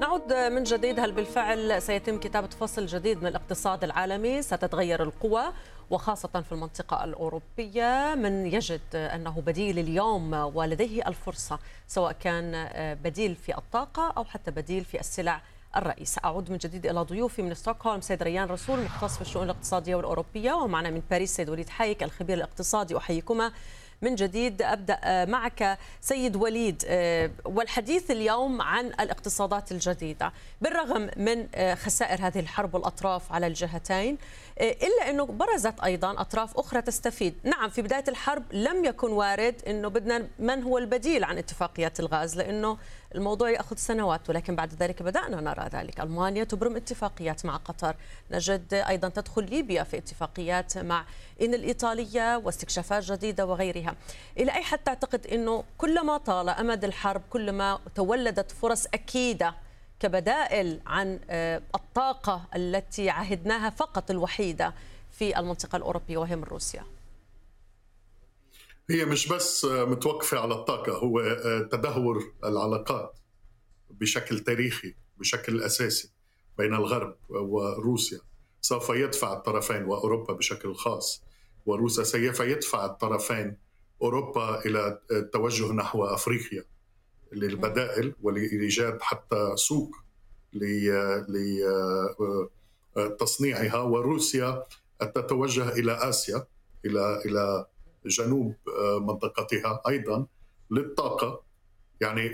نعود من جديد. هل بالفعل سيتم كتابة فصل جديد من الاقتصاد العالمي؟ ستتغير القوى وخاصة في المنطقة الأوروبية. من يجد أنه بديل اليوم ولديه الفرصة سواء كان بديل في الطاقة أو حتى بديل في السلع الرئيسة. أعود من جديد إلى ضيوفي من ستوكهولم سيد ريان رسول مختص في الشؤون الاقتصادية والأوروبية. ومعنا من باريس سيد وليد حايك الخبير الاقتصادي. أحييكما. من جديد أبدأ آه، معك سيد وليد آه، والحديث اليوم عن الاقتصادات الجديدة. بالرغم من آه، خسائر هذه الحرب والأطراف على الجهتين إلا أنه برزت أيضا أطراف أخرى تستفيد. نعم في بداية الحرب لم يكن وارد أنه بدنا من هو البديل عن اتفاقيات الغاز لأنه الموضوع يأخذ سنوات ولكن بعد ذلك بدأنا نرى ذلك. ألمانيا تبرم اتفاقيات مع قطر. نجد أيضا تدخل ليبيا في اتفاقيات مع إن الإيطالية واستكشافات جديدة وغيرها. إلى أي حد تعتقد إنه كلما طال أمد الحرب كلما تولدت فرص أكيدة كبدائل عن آه، الطاقة التي عهدناها فقط الوحيدة في المنطقة الأوروبية وهي من روسيا؟ هي مش بس متوقفة على الطاقة هو آه، تدهور العلاقات بشكل تاريخي بشكل أساسي بين الغرب وروسيا. سوف يدفع الطرفين وأوروبا بشكل خاص وروسيا سوف يدفع الطرفين أوروبا إلى التوجه نحو أفريقيا للبدائل ولإيجاد حتى سوق لتصنيعها آه، وروسيا تتوجه إلى آسيا إلى إلى جنوب آه، منطقتها أيضا للطاقة. يعني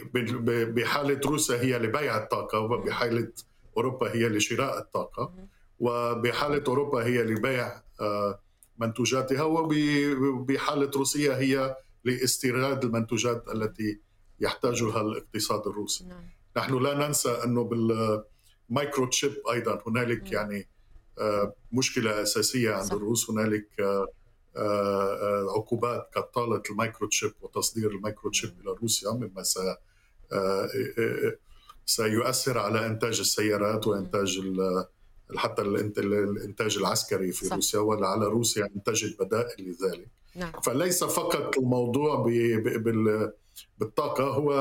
بحالة روسيا هي لبيع الطاقة وبحالة أوروبا هي لشراء الطاقة وبحالة أوروبا هي لبيع آه، منتوجاتها وبحاله روسيا هي لاستيراد المنتوجات التي يحتاجها الاقتصاد الروسي. نعم. نحن لا ننسى أنه بال microchip أيضا هنالك يعني آه، مشكلة أساسية عند الروس. هنالك عقوبات قد طالت ال microchip وتصدير ال microchip إلى روسيا مما س آه، سيؤثر على إنتاج السيارات وإنتاج حتى الإنتاج العسكري في صح. روسيا ولا على روسيا ان تجد بدائل لذلك نعم. فليس فقط الموضوع بالطاقة هو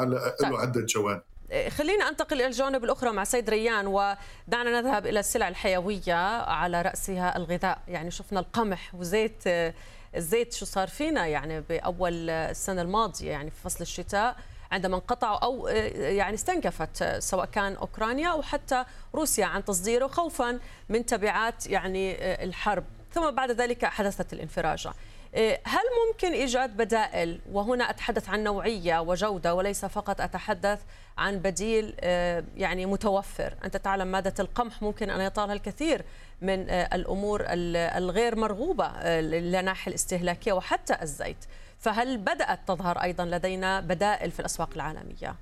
على له عدة جوانب خلينا أنتقل إلى الجوانب الأخرى مع سيد ريان ودعنا نذهب إلى السلع الحيوية على رأسها الغذاء. يعني شفنا القمح وزيت الزيت شو صار فينا يعني بأول السنة الماضية يعني في فصل الشتاء عندما انقطعوا أو يعني استنكفت سواء كان أوكرانيا أو حتى روسيا عن تصديره خوفا من تبعات يعني الحرب. ثم بعد ذلك حدثت الانفراجة. هل ممكن إيجاد بدائل؟ وهنا أتحدث عن نوعية وجودة وليس فقط أتحدث عن بديل إيه، يعني متوفر. أنت تعلم مادة القمح ممكن أن يطالها الكثير من إيه، الأمور الغير مرغوبة للناحية الاستهلاكية وحتى الزيت. فهل بدأت تظهر أيضا لدينا بدائل في الأسواق العالمية؟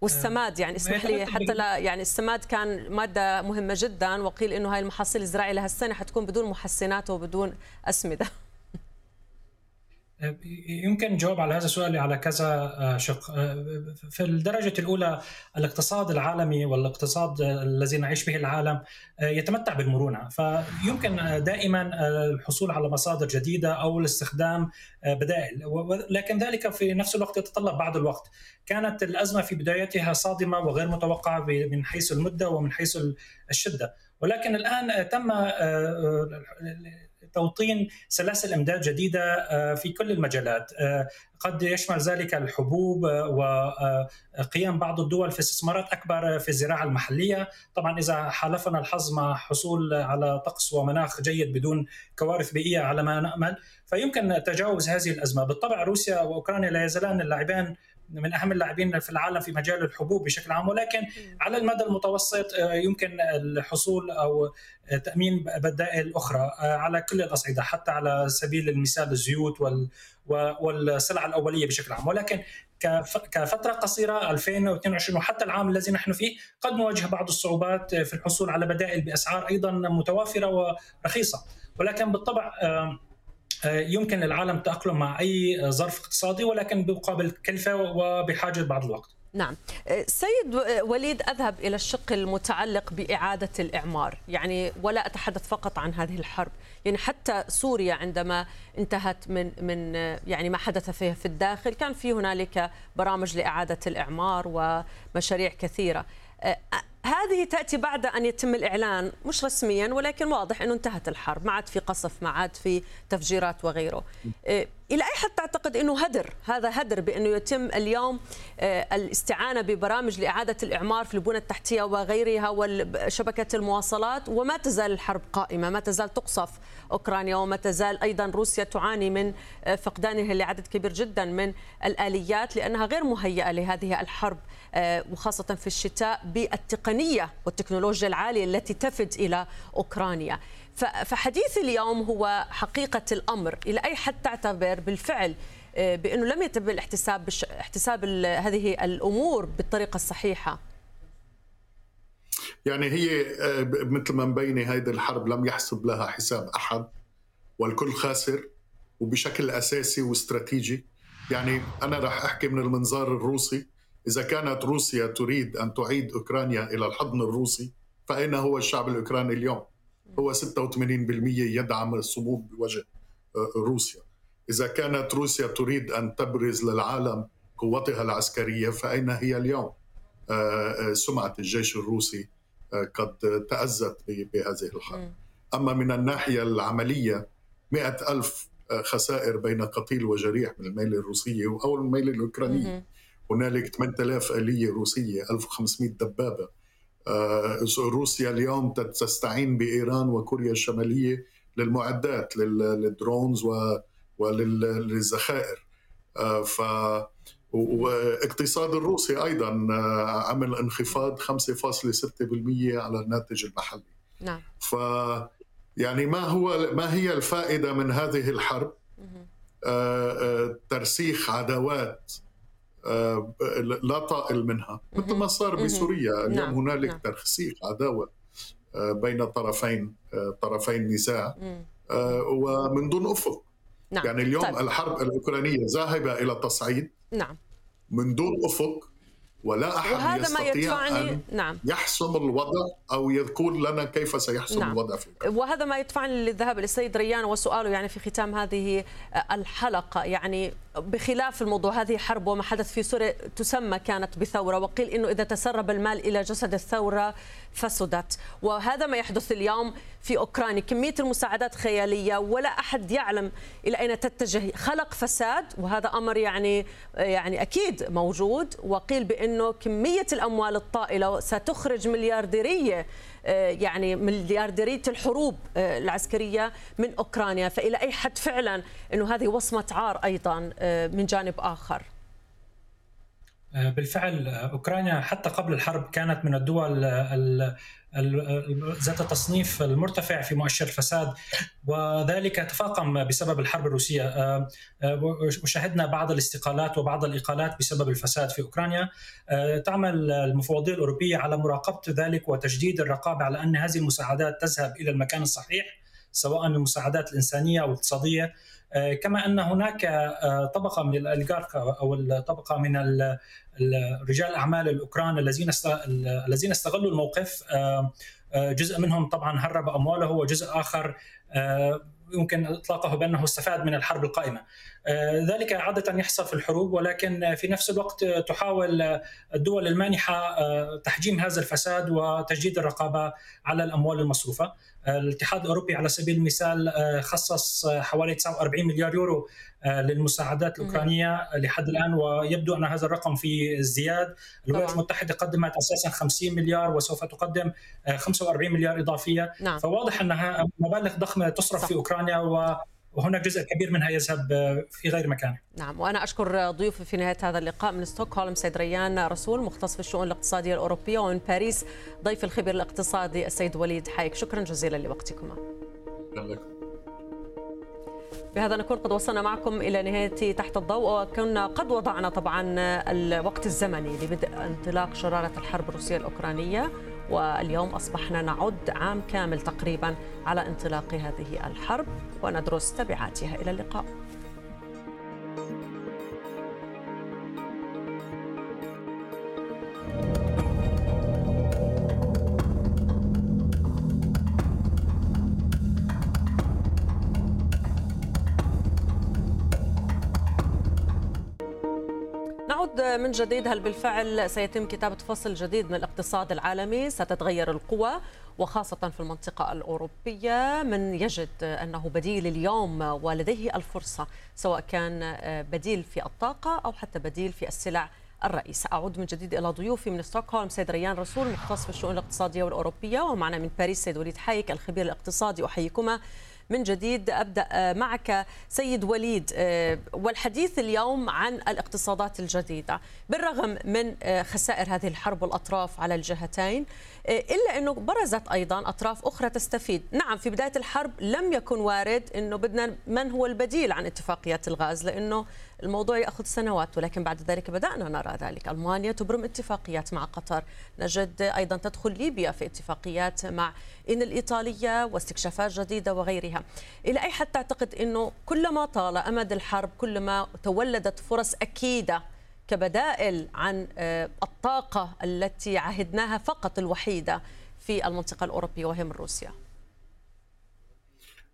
والسماد يعني اسمح لي حتى لا يعني السماد كان مادة مهمة جدا وقيل إنه هاي المحاصيل الزراعيه لهالسنه حتكون بدون محسنات وبدون أسمدة. يمكن جواب على هذا السؤال على كذا آه، شق آه، في الدرجة الأولى الاقتصاد العالمي والاقتصاد الذي نعيش به العالم آه، يتمتع بالمرونة. فيمكن دائما الحصول على مصادر جديدة أو الاستخدام بدائل. لكن ذلك في نفس الوقت يتطلب بعض الوقت. كانت الأزمة في بدايتها صادمة وغير متوقعة من حيث المدة ومن حيث الشدة. ولكن الآن تم توطين سلاسل إمداد جديدة آه، في كل المجالات. آه، قد يشمل ذلك الحبوب آه، وقيام بعض الدول في استثمارات أكبر في الزراعة المحلية، طبعا إذا حالفنا الحظ مع حصول على طقس ومناخ جيد بدون كوارث بيئية على ما نأمل، فيمكن تجاوز هذه الأزمة، بالطبع روسيا وأوكرانيا لا يزالان اللاعبان من أهم اللاعبين في العالم في مجال الحبوب بشكل عام ولكن على المدى المتوسط آه، يمكن الحصول أو تأمين بدائل أخرى آه، على كل الأصعدة حتى على سبيل المثال الزيوت والسلع الأولية بشكل عام. ولكن كفترة قصيرة 2022 وحتى العام الذي نحن فيه قد نواجه بعض الصعوبات في الحصول على بدائل بأسعار أيضا متوافرة ورخيصة. ولكن بالطبع آه، يمكن للعالم التأقلم مع أي ظرف اقتصادي ولكن بمقابل كلفة وبحاجة بعض الوقت. نعم. سيد وليد أذهب إلى الشق المتعلق بإعادة الإعمار. يعني ولا أتحدث فقط عن هذه الحرب. يعني حتى سوريا عندما انتهت من من يعني ما حدث فيها في الداخل كان في هنالك برامج لإعادة الإعمار ومشاريع كثيرة. هذه تأتي بعد أن يتم الإعلان مش رسميا ولكن واضح أنه انتهت الحرب ما عاد في قصف ما عاد في تفجيرات وغيره. إيه، إلى أي حد تعتقد أنه هدر؟ هذا هدر بأنه يتم اليوم إيه، الاستعانة ببرامج لإعادة الإعمار في البنى التحتية وغيرها وشبكة المواصلات؟ وما تزال الحرب قائمة ما تزال تقصف أوكرانيا وما تزال أيضا روسيا تعاني من إيه، فقدانها لعدد كبير جدا من الآليات لأنها غير مهيئة لهذه الحرب وخاصة في الشتاء بالتقنية والتكنولوجيا العالية التي تفد إلى أوكرانيا. فحديث اليوم هو حقيقة الأمر. إلى أي حد تعتبر بالفعل آه، بأنه لم يتم الاحتساب احتساب هذه الأمور بالطريقة الصحيحة؟ يعني هي آه، مثل ما مبينة هذه الحرب لم يحسب لها حساب أحد والكل خاسر وبشكل أساسي واستراتيجي. يعني أنا راح أحكي من المنظار الروسي. إذا كانت روسيا تريد أن تعيد أوكرانيا إلى الحضن الروسي فأين هو الشعب الأوكراني اليوم؟ هو 86% يدعم الصمود بوجه آه، روسيا. إذا كانت روسيا تريد أن تبرز للعالم قوتها العسكرية فأين هي اليوم؟ آه، آه، سمعة الجيش الروسي قد تأزت بهذه الحرب. أما من الناحية العملية مئة ألف خسائر بين قتيل وجريح من الميل الروسية أو الميل الأوكرانية هنالك 8000 آلية روسية 1500 دبابة. آه، روسيا اليوم تستعين بإيران وكوريا الشمالية للمعدات لل drones وللذخائر آه، ف واقتصاد الروسي أيضا آه، عمل انخفاض 5.6% على الناتج المحلي. نعم. ف يعني ما هو ما هي الفائدة من هذه الحرب؟ ترسيخ عداوات لا طائل منها مثل ما صار بسوريا اليوم نعم. هنالك نعم. ترسيخ عداوة آه، بين طرفين آه، طرفي النزاع ومن دون أفق نعم. يعني اليوم طيب. الحرب الأوكرانية ذاهبة إلى تصعيد نعم من دون أفق ولا أحد وهذا يستطيع ما يدفعني أن نعم. يحسم الوضع أو يقول لنا كيف سيحسم نعم. الوضع في وهذا ما يدفعني للذهاب للسيد ريان وسؤاله يعني في ختام هذه الحلقة يعني بخلاف الموضوع هذه حرب وما حدث في سوريا تسمى كانت بثورة وقيل إنه إذا تسرب المال إلى جسد الثورة فسدت. وهذا ما يحدث اليوم في أوكرانيا. كمية المساعدات خيالية ولا أحد يعلم إلى أين تتجه خلق فساد وهذا أمر يعني يعني أكيد موجود. وقيل بأنه كمية الأموال الطائلة ستخرج مليارديرية آه، يعني مليارديرية الحروب آه، العسكرية من أوكرانيا. فإلى أي حد فعلا إنه هذه وصمة عار أيضا آه، من جانب آخر. بالفعل أوكرانيا حتى قبل الحرب كانت من الدول ذات التصنيف المرتفع في مؤشر الفساد وذلك تفاقم بسبب الحرب الروسية. آه، آه، وشهدنا بعض الاستقالات وبعض الإقالات بسبب الفساد في أوكرانيا. آه، تعمل المفوضية الأوروبية على مراقبة ذلك وتجديد الرقابة على أن هذه المساعدات تذهب إلى المكان الصحيح. سواء المساعدات الإنسانية أو الاقتصادية. كما أن هناك طبقة من الاوليغارك أو الطبقة من رجال الأعمال الأوكران الذين الذين استغلوا الموقف. جزء منهم طبعا هرب أمواله وجزء آخر يمكن إطلاقه بأنه استفاد من الحرب القائمة. ذلك عادة يحصل في الحروب ولكن في نفس الوقت تحاول الدول المانحة تحجيم هذا الفساد وتجديد الرقابة على الأموال المصروفة. الاتحاد الأوروبي على سبيل المثال آه، خصص آه، حوالي 49 مليار يورو آه، للمساعدات الأوكرانية لحد الآن ويبدو أن هذا الرقم في ازدياد الولايات المتحدة قدمت أساسا 50 مليار وسوف تقدم 45 مليار إضافية نعم. فواضح أنها مبالغ ضخمة تصرف صح. في أوكرانيا و وهناك جزء كبير منها يذهب في غير مكانه. نعم وأنا أشكر ضيوفي في نهاية هذا اللقاء من ستوكهولم سيد ريان رسول مختص في الشؤون الاقتصادية الأوروبية ومن باريس ضيف الخبير الاقتصادي السيد وليد حايك شكرا جزيلا لوقتكما. بهذا نكون قد وصلنا معكم إلى نهاية تحت الضوء وكنا قد وضعنا طبعا الوقت الزمني لبدء انطلاق شرارة الحرب الروسية الأوكرانية واليوم أصبحنا نعد عام كامل تقريبا على انطلاق هذه الحرب وندرس تبعاتها. إلى اللقاء. أعود من جديد. هل بالفعل سيتم كتابة فصل جديد من الاقتصاد العالمي؟ ستتغير القوى وخاصة في المنطقة الأوروبية. من يجد أنه بديل اليوم ولديه الفرصة سواء كان بديل في الطاقة أو حتى بديل في السلع الرئيس أعود من جديد إلى ضيوفي من ستوكهولم سيد ريان رسول مختص في الشؤون الاقتصادية والأوروبية ومعنا من باريس سيد وليد حايك الخبير الاقتصادي أحييكما. من جديد آه، معك سيد وليد. آه، والحديث اليوم عن الاقتصادات الجديدة. بالرغم من آه، خسائر هذه الحرب والأطراف على الجهتين إلا إنه برزت أيضا أطراف أخرى تستفيد، نعم في بداية الحرب لم يكن وارد إنه بدنا من هو البديل عن اتفاقيات الغاز لأنه الموضوع يأخذ سنوات ولكن بعد ذلك بدأنا نرى ذلك، ألمانيا تبرم اتفاقيات مع قطر، نجد أيضا تدخل ليبيا في اتفاقيات مع إن الإيطالية واستكشافات جديدة وغيرها. إلى أي حد تعتقد إنه كلما طال أمد الحرب كلما تولدت فرص أكيدة كبدائل عن آه، الطاقة التي عهدناها فقط الوحيدة في المنطقة الأوروبية وهي من روسيا.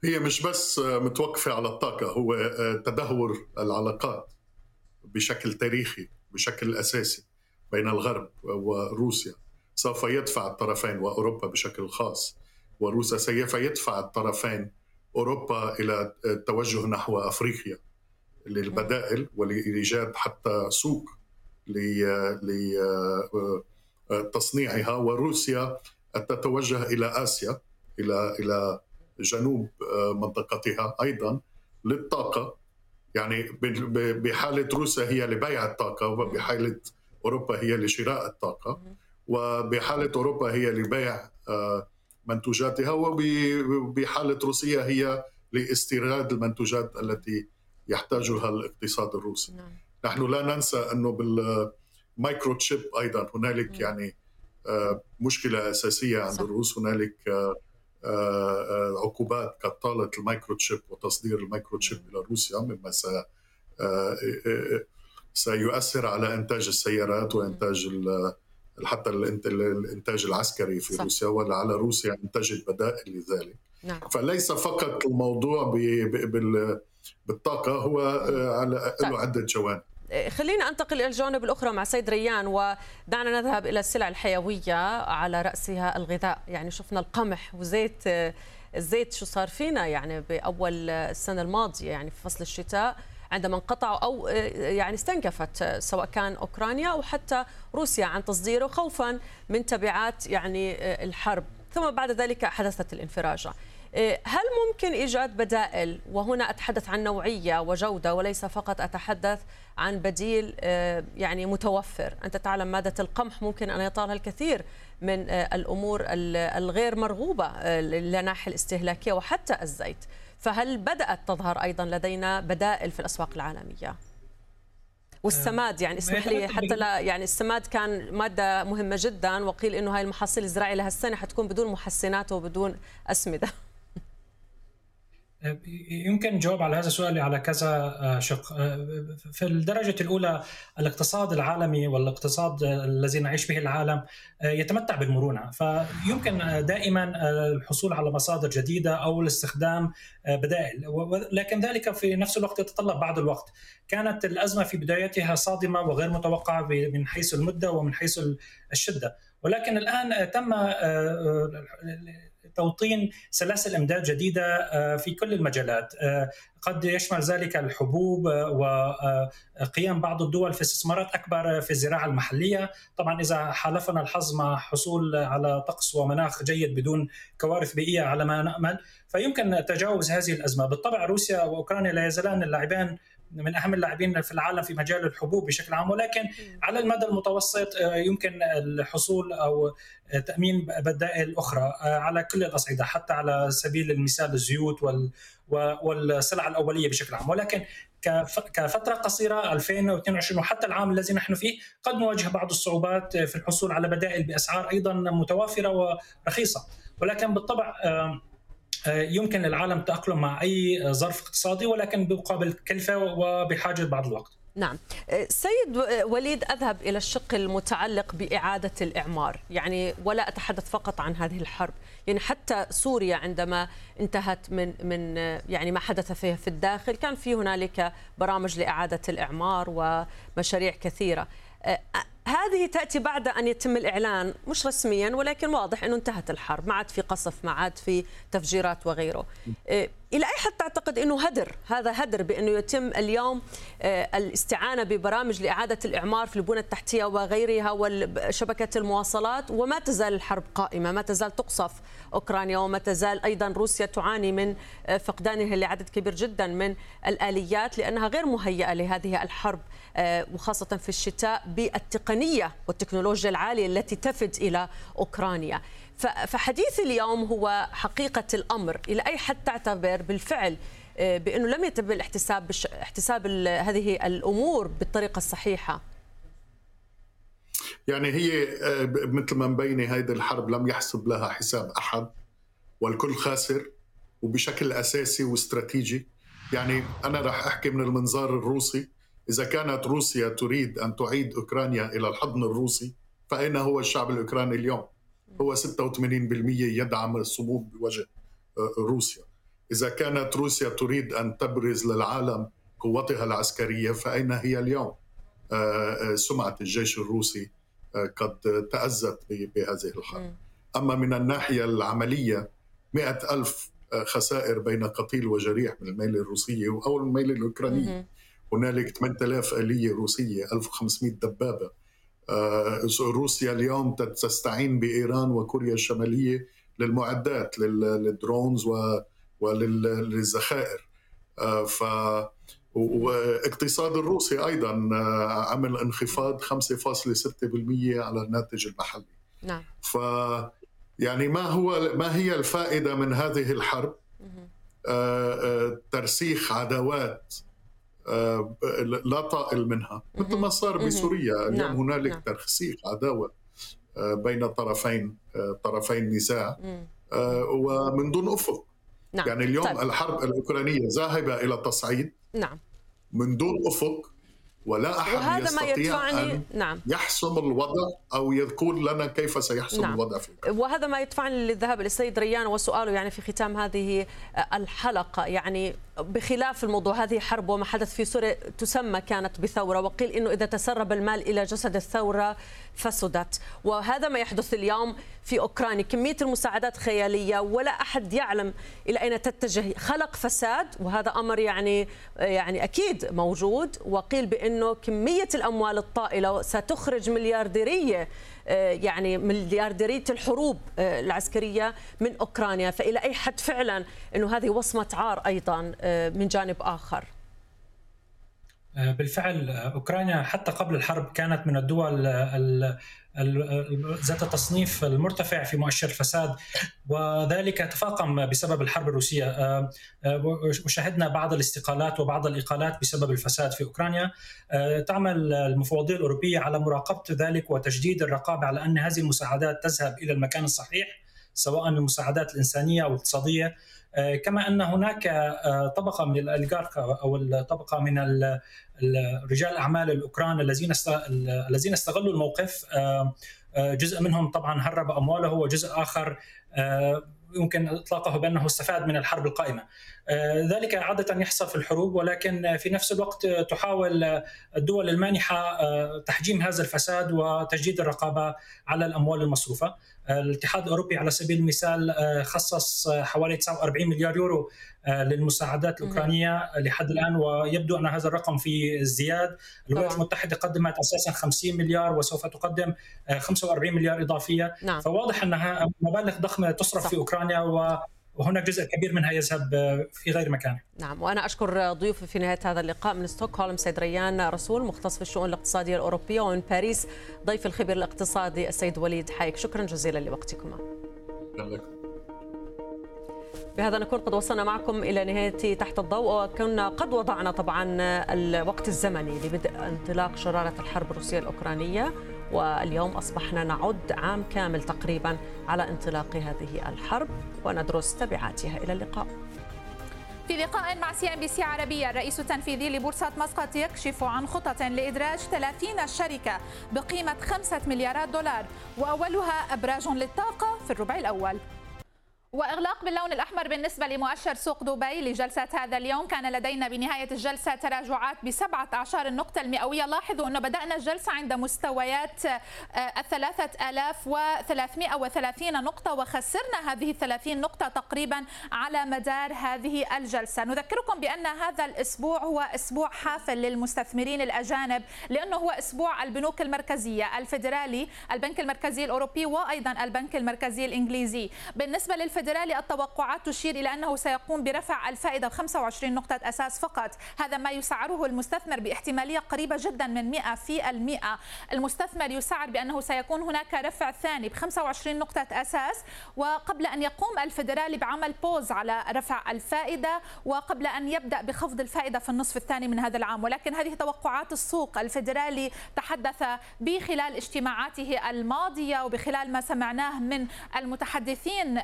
هي مش بس متوقفة على الطاقة هو آه، تدهور العلاقات بشكل تاريخي بشكل أساسي بين الغرب وروسيا. سوف يدفع الطرفين وأوروبا بشكل خاص وروسيا سوف يدفع الطرفين أوروبا إلى التوجه نحو أفريقيا. للبدائل ولإيجاد حتى سوق لتصنيعها وروسيا تتوجه إلى آسيا إلى إلى جنوب منطقتها أيضا للطاقة. يعني بحالة روسيا هي لبيع الطاقة وبحالة أوروبا هي لشراء الطاقة وبحالة أوروبا هي لبيع منتوجاتها وبحاله روسيا هي لاستيراد المنتوجات التي يحتاجها الاقتصاد الروسي نعم. نحن لا ننسى أنه بال microchip أيضا هنالك نعم. يعني آه، مشكلة أساسية عند صح. الروس هنالك آه، آه، عقوبات قد طالت ال microchip وتصدير ال microchip إلى روسيا مما س سيؤثر على إنتاج السيارات وإنتاج حتى الإنتاج العسكري في صح. روسيا ولا على روسيا ان تجد بدائل لذلك نعم. فليس فقط الموضوع بال بالطاقة هو آه، على له طيب. عدة جوانب آه، خلينا انتقل إلى الجوانب الأخرى مع سيد ريان ودعنا نذهب إلى السلع الحيوية على رأسها الغذاء يعني شفنا القمح وزيت آه، الزيت شو صار فينا يعني بأول السنة الماضية يعني في فصل الشتاء عندما انقطعوا أو يعني استنكفت سواء كان أوكرانيا أو حتى روسيا عن تصديره خوفا من تبعات يعني الحرب ثم بعد ذلك حدثت الانفراجه إيه، هل ممكن إيجاد بدائل؟ وهنا أتحدث عن نوعية وجودة وليس فقط أتحدث عن بديل إيه، يعني متوفر. أنت تعلم مادة القمح ممكن أن يطالها الكثير من إيه، الأمور الغير مرغوبة للناحية الاستهلاكية وحتى الزيت. فهل بدأت تظهر أيضا لدينا بدائل في الأسواق العالمية؟ والسماد يعني اسمح لي حتى لا يعني السماد كان مادة مهمة جدا وقيل إنه هاي المحاصيل الزراعيه لهالسنة حتكون بدون محسنات وبدون أسمدة. يمكن نجاوب على هذا السؤال على كذا آه، شق آه، في الدرجة الأولى الاقتصاد العالمي والاقتصاد الذي نعيش به العالم آه، يتمتع بالمرونة. فيمكن دائما الحصول على مصادر جديدة أو الاستخدام بدائل. لكن ذلك في نفس الوقت يتطلب بعض الوقت. كانت الأزمة في بدايتها صادمة وغير متوقعة من حيث المدة ومن حيث الشدة. ولكن الآن تم توطين سلاسل إمداد جديدة آه، في كل المجالات. آه، قد يشمل ذلك الحبوب آه، وقيام بعض الدول في استثمارات أكبر في الزراعة المحلية، طبعا إذا حالفنا الحظ مع حصول على طقس ومناخ جيد بدون كوارث بيئية على ما نأمل، فيمكن تجاوز هذه الأزمة، بالطبع روسيا وأوكرانيا لا يزالان اللاعبان من أهم اللاعبين في العالم في مجال الحبوب بشكل عام ولكن على المدى المتوسط آه، يمكن الحصول أو تأمين بدائل أخرى آه، على كل الأصعدة حتى على سبيل المثال الزيوت وال والسلع الأولية بشكل عام. ولكن كفترة قصيرة 2022 وحتى العام الذي نحن فيه قد نواجه بعض الصعوبات في الحصول على بدائل بأسعار أيضا متوافرة ورخيصة. ولكن بالطبع آه، يمكن للعالم التأقلم مع أي ظرف اقتصادي ولكن بمقابل كلفة وبحاجة بعض الوقت. نعم. سيد وليد أذهب إلى الشق المتعلق بإعادة الإعمار. يعني ولا أتحدث فقط عن هذه الحرب. يعني حتى سوريا عندما انتهت من من يعني ما حدث فيها في الداخل كان في هنالك برامج لإعادة الإعمار ومشاريع كثيرة. هذه تأتي بعد أن يتم الإعلان مش رسميا ولكن واضح أنه انتهت الحرب ما عاد في قصف ما عاد في تفجيرات وغيره. إلى أي حد تعتقد أنه هدر؟ هذا هدر بأنه يتم اليوم إيه، الاستعانة ببرامج لإعادة الإعمار في البنى التحتية وغيرها وشبكة المواصلات وما تزال الحرب قائمة ما تزال تقصف أوكرانيا وما تزال أيضا روسيا تعاني من إيه، فقدانها لعدد كبير جدا من الآليات لأنها غير مهيئة لهذه الحرب وخاصة في الشتاء بالتقنية والتكنولوجيا العالية التي تفد إلى أوكرانيا. فحديث اليوم هو حقيقة الأمر. إلى أي حد تعتبر بالفعل آه، بأنه لم يتم الاحتساب احتساب هذه الأمور بالطريقة الصحيحة؟ يعني هي آه، مثل ما مبينة هذه الحرب لم يحسب لها حساب أحد والكل خاسر وبشكل أساسي واستراتيجي. يعني أنا راح أحكي من المنظار الروسي. إذا كانت روسيا تريد أن تعيد أوكرانيا إلى الحضن الروسي فأين هو الشعب الأوكراني اليوم؟ هو 86% يدعم الصمود بوجه آه، روسيا. إذا كانت روسيا تريد أن تبرز للعالم قوتها العسكرية فأين هي اليوم؟ آه، آه، سمعة الجيش الروسي قد تأذت بهذه الحرب. أما من الناحية العملية مئة ألف خسائر بين قتيل وجريح من الميل الروسية أو الميل الأوكرانية هنالك 8000 آلية روسية 1500 دبابة. روسيا اليوم تستعين بإيران وكوريا الشمالية للمعدات للدرونز وللذخائر آه، ف واقتصاد الروسي أيضا آه، عمل انخفاض 5.6% على الناتج المحلي. نعم. ف يعني ما هو ما هي الفائدة من هذه الحرب؟ ترسيخ عداوات آه، لا طائل منها مثل ما صار بسوريا اليوم نعم. هنالك نعم. ترسيخ عداوة آه، بين طرفين آه، طرفي النزاع ومن دون أفق نعم. يعني اليوم طيب. الحرب الأوكرانية ذاهبة إلى تصعيد نعم من دون أفق ولا أحد وهذا يستطيع ما يدفعني أن نعم. يحسم الوضع أو يقول لنا كيف سيحسم نعم. الوضع في وهذا ما يدفعني للذهاب للسيد ريان وسؤاله يعني في ختام هذه الحلقة يعني بخلاف الموضوع هذه حرب وما حدث في سوريا تسمى كانت بثورة وقيل إنه إذا تسرب المال إلى جسد الثورة فسدت. وهذا ما يحدث اليوم في أوكرانيا. كمية المساعدات خيالية ولا أحد يعلم إلى أين تتجه. خلق فساد وهذا أمر يعني يعني أكيد موجود وقيل بإنه كمية الأموال الطائلة ستخرج مليارديرية آه، يعني مليارديريه الحروب آه، العسكرية من أوكرانيا. فإلى أي حد فعلا إنه هذه وصمة عار أيضا آه، من جانب آخر؟ بالفعل أوكرانيا حتى قبل الحرب كانت من الدول ذات التصنيف المرتفع في مؤشر الفساد وذلك تفاقم بسبب الحرب الروسية. آه، آه، وشهدنا بعض الاستقالات وبعض الإقالات بسبب الفساد في أوكرانيا. آه، تعمل المفوضية الأوروبية على مراقبة ذلك وتجديد الرقابة على أن هذه المساعدات تذهب إلى المكان الصحيح. سواء المساعدات الإنسانية أو الاقتصادية كما أن هناك طبقة من الاليغارك أو الطبقة من رجال الاعمال الأوكران الذين الذين استغلوا الموقف جزء منهم طبعا هرب أمواله وجزء آخر يمكن إطلاقه بأنه استفاد من الحرب القائمة. ذلك عادة يحصل في الحروب ولكن في نفس الوقت تحاول الدول المانحة تحجيم هذا الفساد وتجديد الرقابة على الأموال المصروفة. الاتحاد الأوروبي على سبيل المثال خصص حوالي 49 مليار يورو للمساعدات الأوكرانية لحد الآن ويبدو أن هذا الرقم في ازدياد الولايات المتحدة قدمت أساسا 50 مليار وسوف تقدم 45 مليار إضافية نعم. فواضح أنها مبالغ ضخمة تصرف صح. في أوكرانيا و وهناك جزء كبير منها يذهب في غير مكانه. نعم وأنا أشكر ضيوفي في نهاية هذا اللقاء من ستوكهولم سيد ريان رسول مختص في الشؤون الاقتصادية الأوروبية ومن باريس ضيف الخبير الاقتصادي السيد وليد حايك شكرا جزيلا لوقتكما. بهذا نكون قد وصلنا معكم إلى نهاية تحت الضوء وكنا قد وضعنا طبعا الوقت الزمني لبدء انطلاق شرارة الحرب الروسية الأوكرانية واليوم أصبحنا نعد عام كامل تقريبا على انطلاق هذه الحرب وندرس تبعاتها إلى اللقاء. في لقاء مع CNBC عربية الرئيس التنفيذي لبورصة مسقط يكشف عن خطط لإدراج 30 شركة بقيمة 5 مليارات دولار وأولها أبراج للطاقة في الربع الأول. وإغلاق باللون الأحمر بالنسبة لمؤشر سوق دبي لجلسة هذا اليوم. كان لدينا بنهاية الجلسة تراجعات بسبعة عشر النقطة المئوية. لاحظوا أنه بدأنا الجلسة عند مستويات آه، الثلاثة آلاف وثلاثمائة وثلاثين نقطة وخسرنا هذه الثلاثين نقطة تقريبا على مدار هذه الجلسة. نذكركم بأن هذا الأسبوع هو أسبوع حافل للمستثمرين الأجانب لأنه هو أسبوع البنوك المركزية الفيدرالي البنك المركزي الأوروبي وأيضا البنك المركزي الإنجليزي. بالنسبة للف الفيدرالي التوقعات تشير إلى أنه سيقوم برفع الفائدة ب 25 نقطة أساس فقط. هذا ما يسعره المستثمر باحتمالية قريبة جدا من 100 في المئة. المستثمر يسعر بأنه سيكون هناك رفع ثاني ب 25 نقطة أساس وقبل أن يقوم الفيدرالي بعمل بوز على رفع الفائدة وقبل أن يبدأ بخفض الفائدة في النصف الثاني من هذا العام. ولكن هذه توقعات السوق. الفيدرالي تحدث بخلال اجتماعاته الماضية وبخلال ما سمعناه من المتحدثين آه،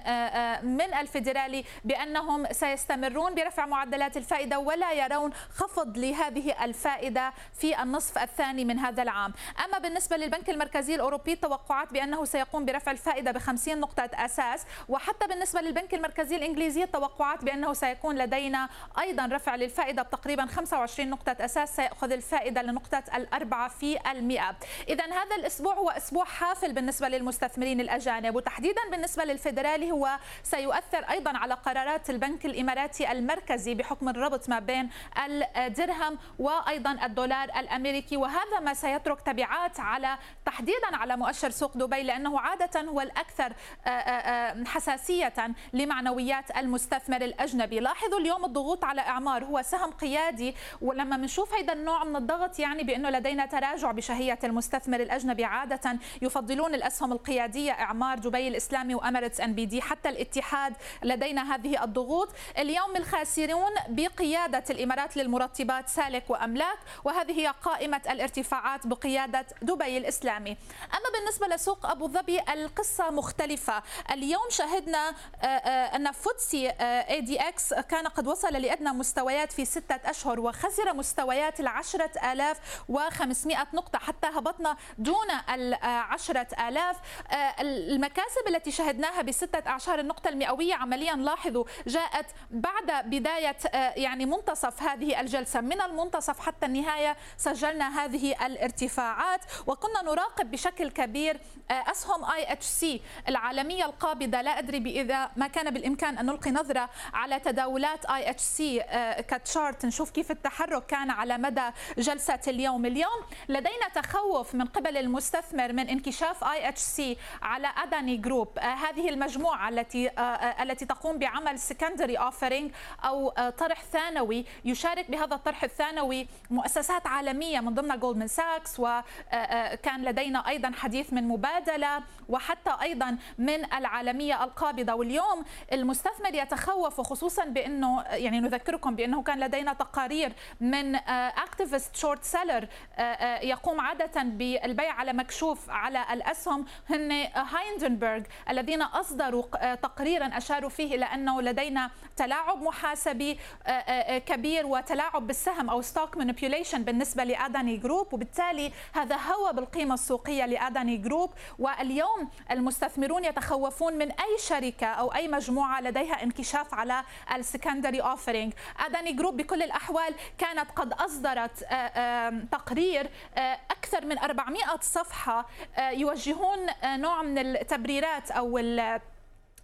من الفيدرالي بأنهم سيستمرون برفع معدلات الفائدة ولا يرون خفض لهذه الفائدة في النصف الثاني من هذا العام. أما بالنسبة للبنك المركزي الأوروبي التوقعات بأنه سيقوم برفع الفائدة ب 50 نقطة أساس. وحتى بالنسبة للبنك المركزي الإنجليزي التوقعات بأنه سيكون لدينا أيضا رفع للفائدة بتقريبا 25 نقطة أساس سيأخذ الفائدة لنقطة الأربعة في المئة. إذا هذا الأسبوع هو أسبوع حافل بالنسبة للمستثمرين الأجانب وتحديدا بالنسبة للفيدرالي هو سيؤثر أيضا على قرارات البنك الإماراتي المركزي بحكم الربط ما بين الدرهم وأيضا الدولار الأمريكي. وهذا ما سيترك تبعات على تحديدا على مؤشر سوق دبي لأنه عادة هو الأكثر آه، آه، آه، حساسية لمعنويات المستثمر الأجنبي. لاحظوا اليوم الضغوط على إعمار هو سهم قيادي. ولما بنشوف هذا النوع من الضغط يعني بأنه لدينا تراجع بشهية المستثمر الأجنبي. عادة يفضلون الأسهم القيادية إعمار دبي الإسلامي و Emirates NBD حتى الاتحاد لدينا هذه الضغوط. اليوم الخاسرون بقيادة الإمارات للمرطبات سالك وأملاك وهذه هي قائمة الارتفاعات بقيادة دبي الإسلامي. أما بالنسبة لسوق أبو ظبي القصة مختلفة. اليوم شهدنا آه، آه، أن FTSE ADX كان قد وصل لأدنى مستويات في ستة أشهر وخسر مستويات العشرة آلاف وخمسمائة نقطة حتى هبطنا دون العشرة آلاف. آه، المكاسب التي شهدناها بستة أعشار النقطة المئوية عمليا لاحظوا جاءت بعد بداية آه، يعني منتصف هذه الجلسة. من المنتصف حتى النهاية سجلنا هذه الارتفاعات. وكنا نراقب بشكل كبير آه، أسهم IHC العالمية القابضة. لا أدري إذا ما كان بالإمكان أن نلقي نظرة على تداولات IHC ك chart. نشوف كيف التحرك كان على مدى جلسة اليوم. اليوم لدينا تخوف من قبل المستثمر من انكشاف IHC على Adani Group. آه، هذه المجموعة التي التي تقوم بعمل secondary offering أو آه، طرح ثانوي. يشارك بهذا الطرح الثانوي مؤسسات عالمية من ضمن جولدمان ساكس وكان آه، آه، لدينا أيضا حديث من مبادلة وحتى أيضا من العالمية القابضة. واليوم المستثمر يتخوف وخصوصا بأنه يعني نذكركم بأنه كان لدينا تقارير من activist short seller يقوم عادة بالبيع على مكشوف على الأسهم. هن هيندنبرغ الذين أصدروا تقريرا أشاروا فيه إلى أنه لدينا تلاعب محاسبي آه، آه، آه، كبير وتلاعب بالسهم أو stock manipulation بالنسبة ل Adani Group وبالتالي هذا هو بالقيمة السوقية ل Adani Group. واليوم المستثمرون يتخوفون من أي شركة أو أي مجموعة لديها انكشاف على ال secondary offering Adani Group بكل الأحوال كانت قد أصدرت تقرير أكثر من 400 صفحة يوجهون نوع من التبريرات أو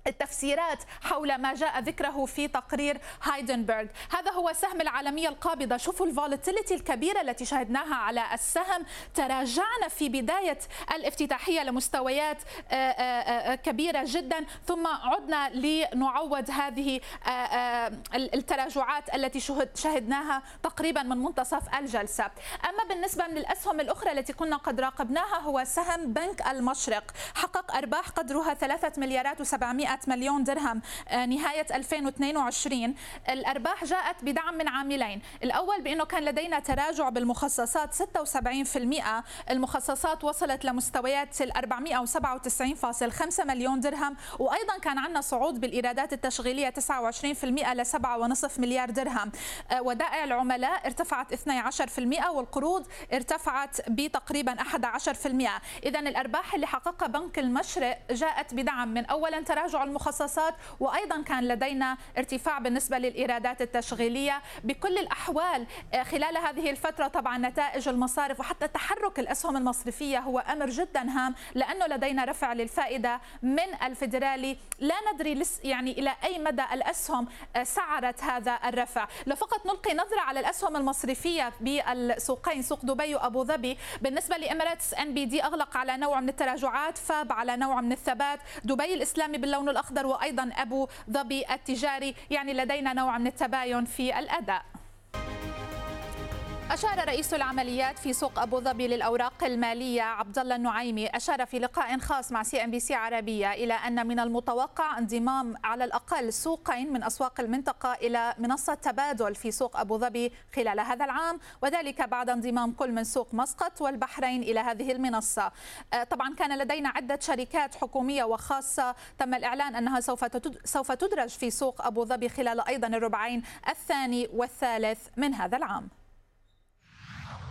التفسيرات حول ما جاء ذكره في تقرير هيندنبرغ. هذا هو سهم العالمية القابضة شوفوا ال volatility الكبيرة التي شهدناها على السهم. تراجعنا في بداية الافتتاحية لمستويات آه، آه، آه، كبيرة جدا. ثم عدنا لنعوض هذه التراجعات التي شهدناها تقريبا من منتصف الجلسة. أما بالنسبة للأسهم الأخرى التي كنا قد راقبناها هو سهم بنك المشرق. حقق أرباح قدرها 3 مليارات و700 100 مليون درهم نهاية 2022 الأرباح جاءت بدعم من عاملين. الأول بأنه كان لدينا تراجع بالمخصصات 76% المخصصات وصلت لمستويات ال 497.5 مليون درهم. وأيضا كان عندنا صعود بالإيرادات التشغيلية 29% ل 7.5 مليار درهم. ودائع العملاء ارتفعت 12% والقروض ارتفعت بتقريبا 11% إذا الأرباح اللي حققها بنك المشرق جاءت بدعم من أولا تراجع المخصصات وأيضا كان لدينا ارتفاع بالنسبة للإيرادات التشغيلية بكل الأحوال آه، خلال هذه الفترة طبعا نتائج المصارف وحتى تحرك الأسهم المصرفية هو أمر جدا هام لأنه لدينا رفع للفائدة من الفيدرالي لا ندري يعني إلى أي مدى الأسهم آه، سعرت هذا الرفع. لو فقط نلقي نظرة على الأسهم المصرفية بالسوقين سوق دبي وأبو ظبي بالنسبة ل Emirates NBD أغلق على نوع من التراجعات FAB على نوع من الثبات. دبي الإسلامي باللون الأخضر وأيضا أبو ظبي التجاري. يعني لدينا نوع من التباين في الأداء. أشار رئيس العمليات في سوق أبو ظبي للأوراق المالية عبد الله النعيمي أشار في لقاء خاص مع CNBC عربية إلى أن من المتوقع انضمام على الأقل سوقين من أسواق المنطقة إلى منصة تبادل في سوق أبو ظبي خلال هذا العام وذلك بعد انضمام كل من سوق مسقط والبحرين إلى هذه المنصة. آه، طبعا كان لدينا عدة شركات حكومية وخاصة تم الإعلان أنها سوف سوف تدرج في سوق أبو ظبي خلال أيضا الربعين الثاني والثالث من هذا العام.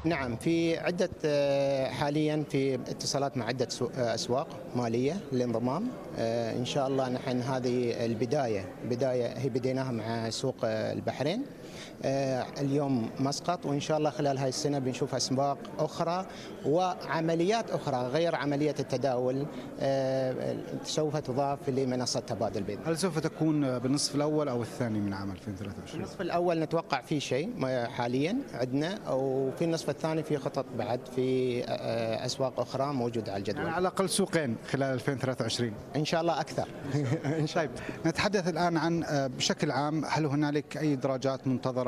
نعم في عدة آه، حاليا في اتصالات مع عدة آه، أسواق مالية للانضمام آه، إن شاء الله نحن هذه البداية بداية هي بديناها مع سوق البحرين. اليوم مسقط وإن شاء الله خلال هاي السنة بنشوف أسواق أخرى وعمليات أخرى غير عملية التداول سوف تضاف لمنصة تبادل بيض هل سوف تكون بالنصف الأول أو الثاني من عام 2023؟ النصف الأول نتوقع فيه شيء حاليا عندنا وفي النصف الثاني في خطط بعد في آه، أسواق أخرى موجودة على الجدول. يعني على الأقل سوقين خلال 2023 إن شاء الله أكثر. ان شاء الله نتحدث الآن عن آه، بشكل عام هل هنالك أي درجات منتظرة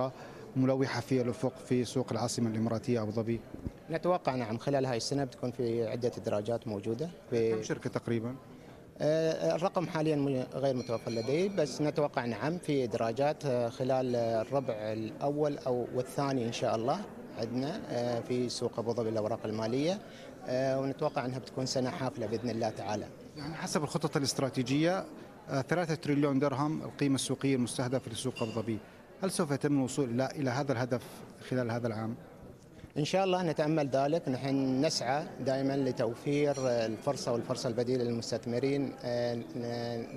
ملوحة في الأفق في سوق العاصمة الإماراتية أبو ظبي؟ نتوقع نعم خلال هاي السنة بتكون في عدة دراجات موجودة في كم شركة تقريبا؟ آه، الرقم حاليا غير متوفر لدي بس نتوقع نعم في دراجات خلال الربع الأول أو والثاني إن شاء الله عندنا آه، في سوق أبو ظبي الأوراق المالية آه، ونتوقع أنها بتكون سنة حافلة بإذن الله تعالى. يعني حسب الخطط الاستراتيجية 3 آه، تريليون درهم القيمة السوقية المستهدفة لسوق أبو ظبي، هل سوف يتم الوصول إلى هذا الهدف خلال هذا العام؟ إن شاء الله نتأمل ذلك. نحن نسعى دائما لتوفير الفرصة والفرصة البديلة للمستثمرين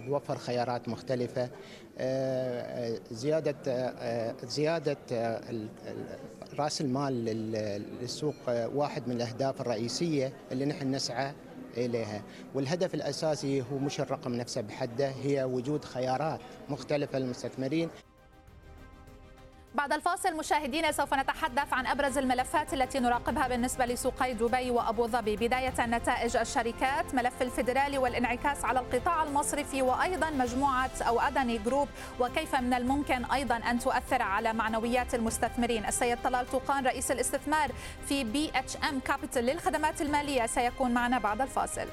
نوفر خيارات مختلفة زيادة زيادة رأس المال للسوق واحد من الأهداف الرئيسية اللي نحن نسعى إليها. والهدف الأساسي هو مش الرقم نفسه بحده هي وجود خيارات مختلفة للمستثمرين. بعد الفاصل مشاهدينا سوف نتحدث عن أبرز الملفات التي نراقبها بالنسبة لسوقي دبي وأبو ظبي، بداية نتائج الشركات، ملف الفيدرالي والانعكاس على القطاع المصرفي وأيضا مجموعة أو Adani Group وكيف من الممكن أيضا أن تؤثر على معنويات المستثمرين. السيد طلال طوقان رئيس الاستثمار في BHM Capital للخدمات المالية سيكون معنا بعد الفاصل.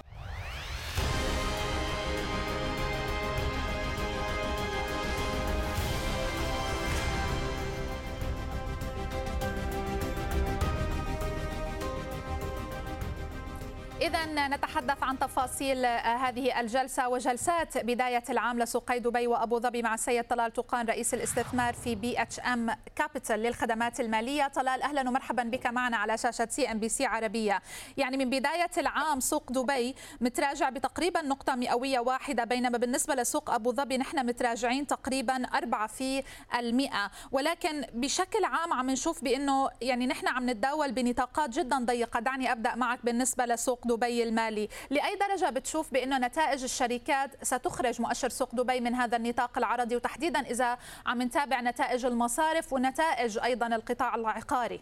إذا نتحدث عن تفاصيل هذه الجلسة وجلسات بداية العام لسوقي دبي وأبو ظبي مع السيد طلال طوقان رئيس الاستثمار في بي اتش ام كابيتال للخدمات المالية. طلال أهلا ومرحبا بك معنا على شاشة CNBC عربية. يعني من بداية العام سوق دبي متراجع بتقريبا نقطة مئوية واحدة بينما بالنسبة لسوق أبو ظبي نحن متراجعين تقريبا أربعة في المئة. ولكن بشكل عام عم نشوف بأنه يعني نحن عم نتداول بنطاقات جدا ضيقة. دعني أبدأ معك بالنسبة لسوق دبي المالي. لأي درجة بتشوف بأنه نتائج الشركات ستخرج مؤشر سوق دبي من هذا النطاق العرضي؟ وتحديدا إذا عم نتابع نتائج المصارف ونتائج أيضا القطاع العقاري.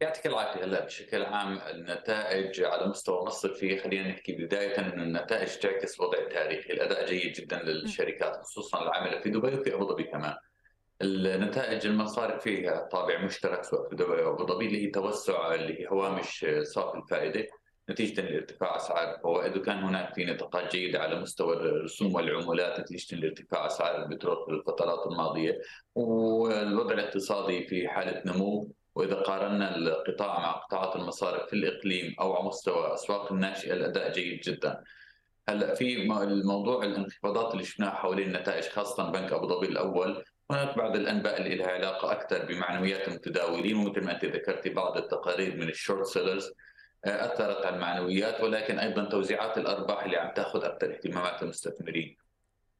يعطيك العافية هلا بشكل عام النتائج على مستوى مصرفي خلينا نحكي بداية ان النتائج تعكس الوضع التاريخي، الأداء جيد جدا للشركات خصوصا العاملة في دبي وفي أبو ظبي كمان. النتائج المصارف فيها طابع مشترك سواء في دبي أو أبو ظبي اللي هي توسع اللي هي هوامش صافي الفائدة نتيجة لارتفاع أسعار الفوائد وكان هناك في نطاقات جيدة على مستوى الرسوم والعمولات نتيجة لارتفاع أسعار البترول في الفترات الماضية والوضع الاقتصادي في حالة نمو وإذا قارنا القطاع مع قطاعات المصارف في الإقليم أو على مستوى أسواق الناشئة الأداء جيد جدا. هلأ في الموضوع الانخفاضات اللي شفناها حوالين النتائج خاصة بنك أبو ظبي الأول هناك بعض الأنباء اللي لها علاقة أكثر بمعنويات المتداولين ومثل ما أنت ذكرتي بعض التقارير من ال short sellers آه، أثرت على المعنويات ولكن أيضا توزيعات الأرباح اللي عم تأخذ أكثر اهتمامات المستثمرين.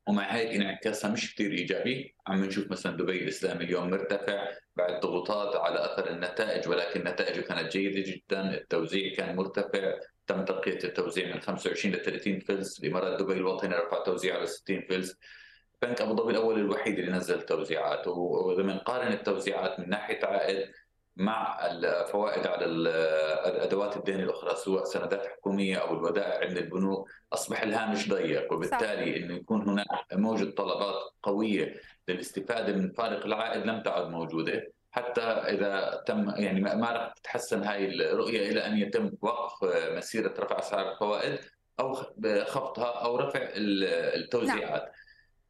ومع هيك انعكاسها مش كثير إيجابي. عم نشوف مثلا دبي الإسلامي اليوم مرتفع بعد ضغوطات على أثر النتائج ولكن نتائجه كانت جيدة جدا. التوزيع كان مرتفع. تم ترقيه التوزيع من 25 ل 30 فلس الامارات دبي الوطني رفع توزيعه ل 60 فلس. بنك أبو ظبي الأول الوحيد اللي نزل توزيعات واذا بنقارن التوزيعات من ناحية عائد مع الفوائد على ادوات الدين الأخرى سواء سندات حكومية أو الودائع عند البنوك. أصبح الهامش ضيق وبالتالي إنه يكون هناك موجة طلبات قوية للاستفادة من فارق العائد لم تعد موجودة. حتى إذا تم يعني ما راح تتحسن هاي الرؤية إلى أن يتم وقف مسيرة رفع أسعار الفوائد أو خفضها أو رفع التوزيعات نعم.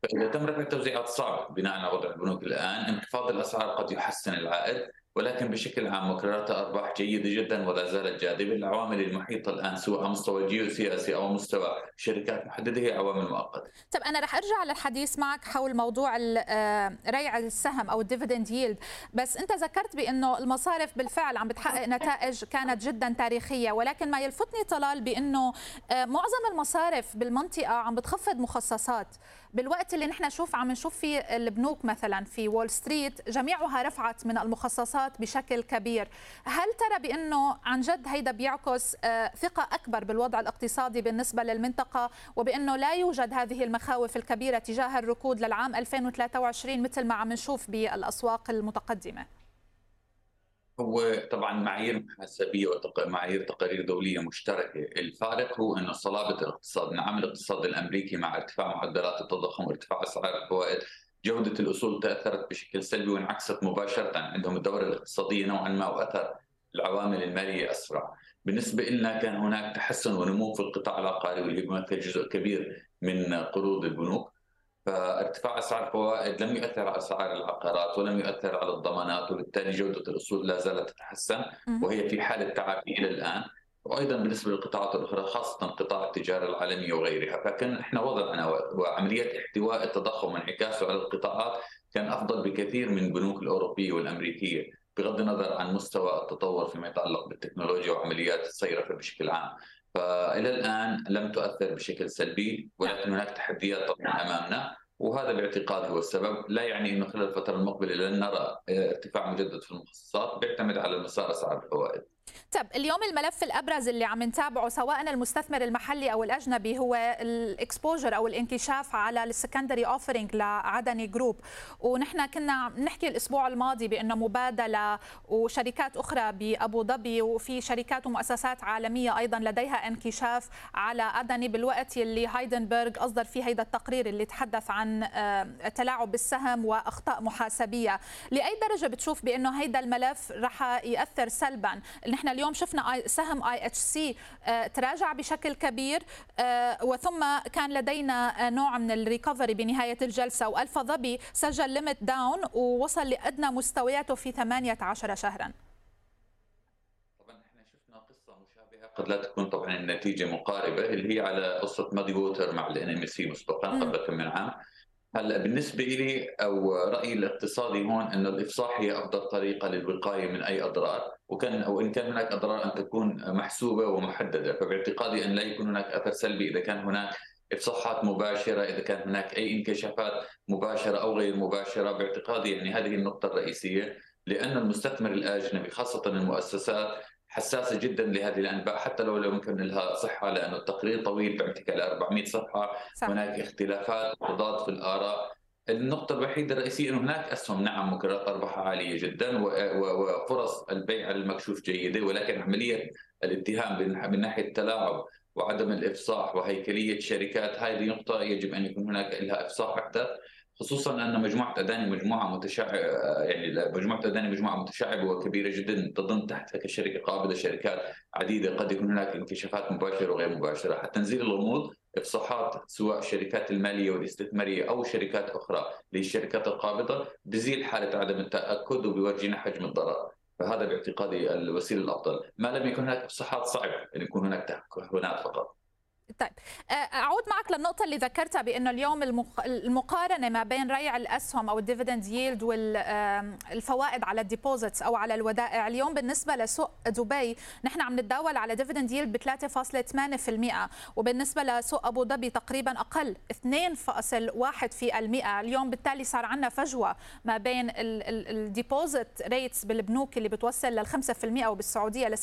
فإذا تم رفع التوزيعات صعب بناء على وضع البنوك الآن انخفاض الأسعار قد يحسن العائد ولكن بشكل عام مقررات أرباح جيدة جدا ولا زالت جاذبة، العوامل المحيطة الآن سواء على مستوى الجيوسياسي أو مستوى شركات محددة هي عوامل مؤقتة. طب أنا رح أرجع للحديث معك حول موضوع آه، ريع السهم أو ال dividend yield، بس أنت ذكرت بأنه المصارف بالفعل عم بتحقق نتائج كانت جدا تاريخية، ولكن ما يلفتني طلال بأنه آه، معظم المصارف بالمنطقة عم بتخفض مخصصات، بالوقت اللي نحن نشوف عم نشوف فيه البنوك مثلا في وول ستريت جميعها رفعت من المخصصات بشكل كبير. هل ترى بأنه عن جد هيدا بيعكس آه، ثقة أكبر بالوضع الاقتصادي بالنسبة للمنطقة وبأنه لا يوجد هذه المخاوف الكبيرة تجاه الركود للعام 2023 مثل ما عم نشوف بالأسواق المتقدمة؟ هو طبعا معايير محاسبية ومعايير تقارير دولية مشتركة، الفارق هو إنه صلابة الاقتصاد، نعم الاقتصاد الأمريكي مع ارتفاع معدلات التضخم وارتفاع أسعار الفوائد جودة الأصول تأثرت بشكل سلبي وانعكست مباشرة عندهم الدوره الاقتصادية نوعا ما وأثر العوامل المالية أسرع. بالنسبة لنا كان هناك تحسن ونمو في القطاع العقاري واللي بيمثل جزء كبير من قروض البنوك. فارتفاع أسعار الفوائد لم يؤثر على أسعار العقارات ولم يؤثر على الضمانات وبالتالي جودة الأصول لا زالت تتحسن وهي في حالة تعافي إلى الآن. وأيضا بالنسبة للقطاعات الأخرى خاصة قطاع التجاره العالميه وغيرها. فكان إحنا وضعنا وعمليه احتواء التضخم وانعكاسه على القطاعات كان أفضل بكثير من البنوك الأوروبية والأمريكية بغض النظر عن مستوى التطور فيما يتعلق بالتكنولوجيا وعمليات الصيرفة بشكل عام. فإلى الآن لم تؤثر بشكل سلبي ولكن هناك تحديات طبعا أمامنا وهذا باعتقادي هو السبب. لا يعني إنه خلال الفترة المقبلة لن نرى ارتفاع مجدد في المخصصات بيعتمد على مسار اسعار الفوائد. طب اليوم الملف الأبرز اللي عم نتابعه سواء المستثمر المحلي أو الأجنبي هو ال exposure أو الانكشاف على ال secondary offering ل Adani Group ونحن كنا نحكي الأسبوع الماضي بأنه مبادلة وشركات أخرى بأبو ظبي وفي شركات ومؤسسات عالمية أيضا لديها انكشاف على Adani بالوقت اللي هايدنبرغ أصدر فيه هيدا التقرير اللي تحدث عن آه، تلاعب بالسهم وأخطاء محاسبية. لأي درجة بتشوف بأنه هيدا الملف رح يأثر سلبا؟ نحن اليوم شفنا سهم آي إتش سي تراجع بشكل كبير آه، وثم كان لدينا آه، نوع من ال recovery بنهاية الجلسة وألفا ظبي سجل limit down ووصل لأدنى مستوياته في 18 شهرا. قد لا تكون طبعا النتيجة مقاربة اللي هي على قصة Muddy Waters مع ال NMC مسبقا قبل كم من عام. هلا بالنسبة لي أو رأيي الاقتصادي هون إنه الإفصاح هي أفضل طريقة للوقاية من أي أضرار وكان أو إن كان هناك أضرار أن تكون محسوبة ومحددة فباعتقادي أن لا يكون هناك أثر سلبي إذا كان هناك إفصاحات مباشرة إذا كان هناك أي انكشافات مباشرة أو غير مباشرة باعتقادي يعني هذه النقطة الرئيسية لأن المستثمر الأجنبي خاصة المؤسسات حساسة جدا لهذه الأنباء حتى لو لم يكن لها صحة لأنه التقرير طويل بيعطيك على 400 صفحة. صح. هناك اختلافات وتضاد في الآراء. النقطة الوحيدة الرئيسية أنه هناك أسهم نعم مكررات أرباحها عالية جدا وفرص البيع المكشوف جيدة ولكن عملية الاتهام من ناحية التلاعب وعدم الإفصاح وهيكلية شركات هذه نقطة يجب أن يكون هناك لها إفصاح أكثر. خصوصا أن مجموعة أداني مجموعة متشعبه يعني مجموعة أداني مجموعة متشعبة وكبيرة جدا تضم تحت شركه قابله شركات عديدة قد يكون هناك انكشافات مباشرة وغير مباشرة، حتى تنزيل الغموض إفصاحات سواء الشركات المالية والاستثمارية أو شركات أخرى للشركات القابضة بزيد حالة عدم التأكد وبيورجينا حجم الضرر. فهذا باعتقادي الوسيلة الأفضل، ما لم يكن هناك إفصاحات صعب ان يكون هناك تهكهنات فقط. طيب. أعود معك للنقطة اللي ذكرتها بانه اليوم المقارنة ما بين ريع الأسهم أو ال dividend yield والفوائد على ال deposits أو على الودائع اليوم بالنسبة لسوق دبي نحن عم نتداول على dividend yield ب 3.8% وبالنسبة لسوق أبو ظبي تقريبا أقل 2.1% في المئة اليوم بالتالي صار عندنا فجوة ما بين ال deposit rates بالبنوك اللي بتوصل لل 5% وبالسعودية ل 6%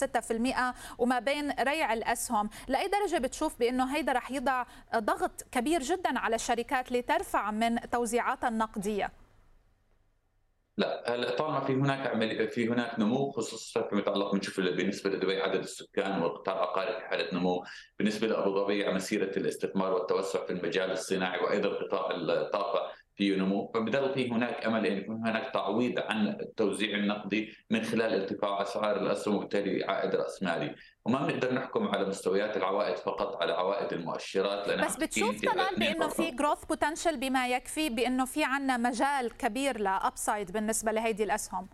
وما بين ريع الأسهم. لأي درجة بتشوف بانه إنه هيدا رح يضع ضغط كبير جدا على الشركات لترفع من توزيعاتها النقدية. لا هلا طالما في هناك عمل في هناك نمو خصوصا فيما يتعلق بنشوف بالنسبة لدبي عدد السكان والقطاع العقاري في حالة نمو، بالنسبة لأبو ظبي مسيره الاستثمار والتوسع في المجال الصناعي وأيضا قطاع الطاقة في نمو. فبدل في هناك أمل إن يكون هناك تعويض عن التوزيع النقدي من خلال ارتفاع أسعار الاسهم وبالتالي عائد راس مالي وما بنقدر نحكم على مستويات العوائد فقط على عوائد المؤشرات لأن بس بتشوف كمان بأنه في جروث بوتنشل بما يكفي بأنه في عندنا مجال كبير لابسايد بالنسبة لهيدي الأسهم.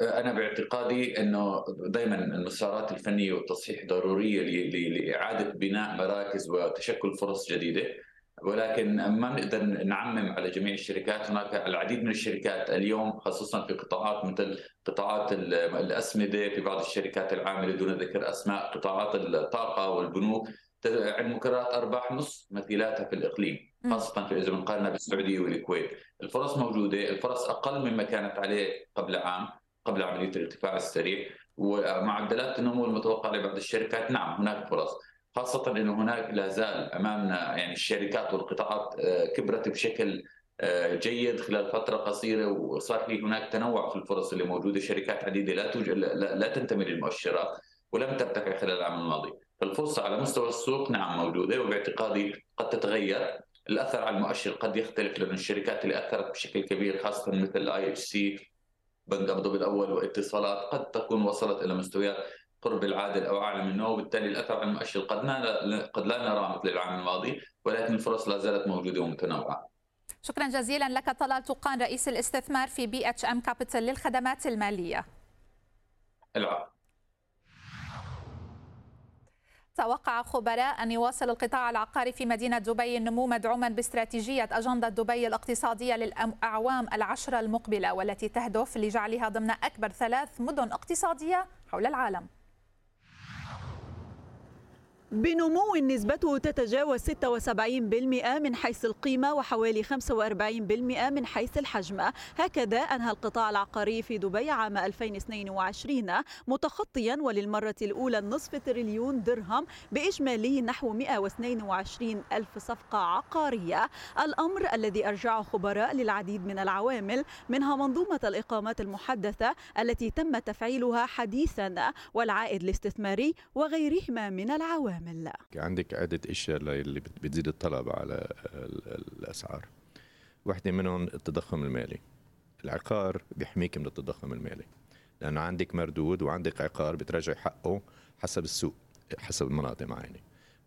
أنا باعتقادي إنه دائما المسارات الفنية والتصحيح ضرورية لإعادة بناء مراكز وتشكل فرص جديدة. ولكن ما نقدر نعمم على جميع الشركات. هناك العديد من الشركات اليوم خصوصا في قطاعات مثل قطاعات الأسمدة في بعض الشركات العاملة دون ذكر أسماء قطاعات الطاقة والبنوك عند مكررات أرباح نص مثيلاتها في الإقليم خاصة في إذا بنقارنها بالسعودية والكويت. الفرص موجودة الفرص أقل مما كانت عليه قبل عام قبل عملية الارتفاع السريع. ومعدلات النمو المتوقعة لبعض الشركات نعم هناك فرص. خاصة أنه هناك لا زال أمامنا يعني الشركات والقطاعات آه، كبرت بشكل آه، جيد خلال فترة قصيرة وصار في هناك تنوع في الفرص اللي موجودة. شركات عديدة لا توجد لا, تنتمي للمؤشرات ولم ترتفع خلال العام الماضي. فالفرصة على مستوى السوق نعم موجودة وباعتقادي قد تتغير. الأثر على المؤشر قد يختلف لأن الشركات اللي أثرت بشكل كبير خاصة مثل اي اتش سي بنك الأول واتصالات قد تكون وصلت إلى مستويات قرب العادل أو أعلى منه وبالتالي الاثر على المؤشر قد قد لا نراه مثل العام الماضي ولكن الفرص لا زالت موجودة ومتنوعة. شكرا جزيلا لك طلال طوقان رئيس الاستثمار في بي اتش ام كابيتال للخدمات المالية. العفو. توقع خبراء أن يواصل القطاع العقاري في مدينة دبي النمو مدعوما باستراتيجية أجندة دبي الاقتصادية للأعوام العشرة المقبلة والتي تهدف لجعلها ضمن أكبر ثلاث مدن اقتصادية حول العالم بنمو نسبته تتجاوز 76% من حيث القيمة وحوالي 45% من حيث الحجم. هكذا أنهى القطاع العقاري في دبي عام 2022 متخطيا وللمرة الأولى النصف تريليون درهم بإجمالي نحو 122 ألف صفقة عقارية. الأمر الذي أرجع خبراء للعديد من العوامل منها منظومة الإقامات المحدثة التي تم تفعيلها حديثا والعائد الاستثماري وغيرهما من العوامل. كامل عندك عدة أشياء اللي بتزيد الطلب على الأسعار. واحدة منهم التضخم المالي. العقار بيحميك من التضخم المالي. لأنه عندك مردود وعندك عقار بترجع حقه حسب السوق حسب المناطق معينة.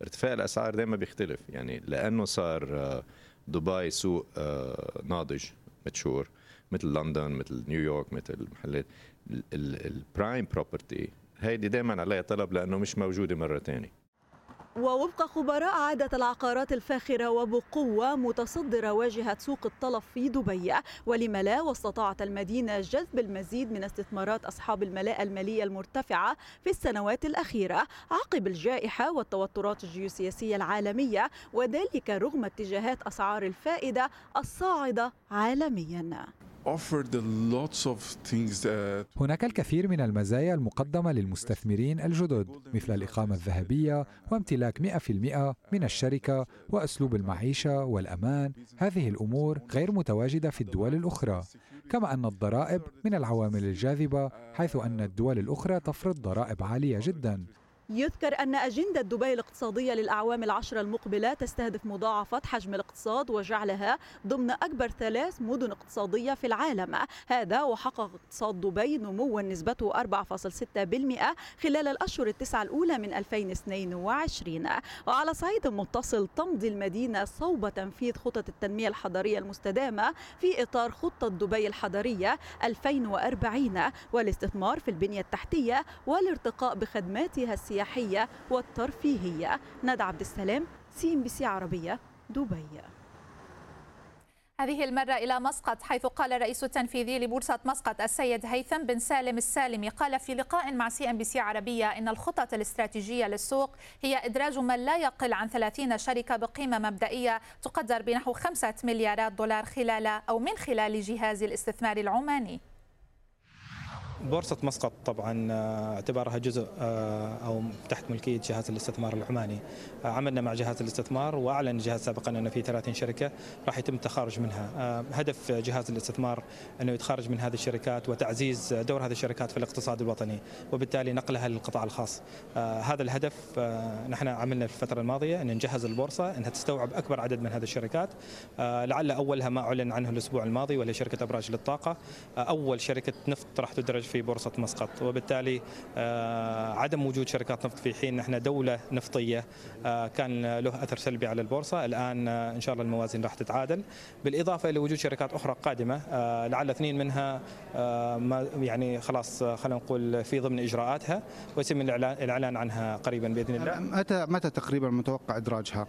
ارتفاع الأسعار دائما بيختلف. يعني لأنه صار آه، دبي سوق آه، ناضج mature مثل لندن مثل نيويورك مثل محلات. ال prime property هيدي دائما عليها طلب لأنه مش موجودة مرة ثانية ووفق خبراء عادة العقارات الفاخرة وبقوة متصدرة واجهة سوق الطلب في دبي ولم لا واستطاعت المدينة جذب المزيد من استثمارات أصحاب الملاءة المالية المرتفعة في السنوات الأخيرة عقب الجائحة والتوترات الجيوسياسية العالمية وذلك رغم اتجاهات أسعار الفائدة الصاعدة عالميا. هناك الكثير من المزايا المقدمة للمستثمرين الجدد مثل الإقامة الذهبية وامتلاك 100% من الشركة وأسلوب المعيشة والأمان. هذه الأمور غير متواجدة في الدول الأخرى كما أن الضرائب من العوامل الجاذبة حيث أن الدول الأخرى تفرض ضرائب عالية جدا. يذكر أن أجندة دبي الاقتصادية للأعوام العشرة المقبلة تستهدف مضاعفة حجم الاقتصاد وجعلها ضمن أكبر ثلاث مدن اقتصادية في العالم. هذا وحقق اقتصاد دبي نمو نسبته 4.6% خلال الأشهر التسعة الأولى من 2022 وعلى صعيد متصل تمضي المدينة صوب تنفيذ خطط التنمية الحضرية المستدامة في إطار خطة دبي الحضرية 2040 والاستثمار في البنية التحتية والارتقاء بخدماتها السياسية السياحية والترفيهية. ندى عبد السلام CNBC عربية دبي. هذه المرة إلى مسقط حيث قال الرئيس التنفيذي لبورصة مسقط السيد هيثم بن سالم السالمي قال في لقاء مع CNBC عربية إن الخطط الاستراتيجية للسوق هي إدراج من لا يقل عن 30 شركة بقيمة مبدئية تقدر بنحو 5 مليارات دولار خلال أو من خلال جهاز الاستثمار العماني. بورصة مسقط طبعا آه، اعتبارها جزء آه، أو تحت ملكية جهاز الاستثمار العماني. آه، عملنا مع جهاز الاستثمار وأعلن الجهاز سابقا أنه في 30 شركة راح يتم التخارج منها. هدف جهاز الاستثمار أنه يتخارج من هذه الشركات وتعزيز دور هذه الشركات في الاقتصاد الوطني وبالتالي نقلها للقطاع الخاص. هذا الهدف نحن عملنا في الفترة الماضية أن نجهز البورصة أنها تستوعب أكبر عدد من هذه الشركات. لعل أولها ما أعلن عنه الأسبوع الماضي وهي شركة أبراج للطاقة. أول شركة نفط راح تدرج في بورصة مسقط وبالتالي آه، عدم وجود شركات نفط في حين نحن دولة نفطية آه، كان له أثر سلبي على البورصة. الآن آه، إن شاء الله الموازين راح تتعادل. بالإضافة إلى وجود شركات أخرى قادمة لعل اثنين منها ما يعني خلاص خلينا نقول في ضمن إجراءاتها ويتم الإعلان عنها قريبا بإذن الله. متى متى تقريبا متوقع إدراجها؟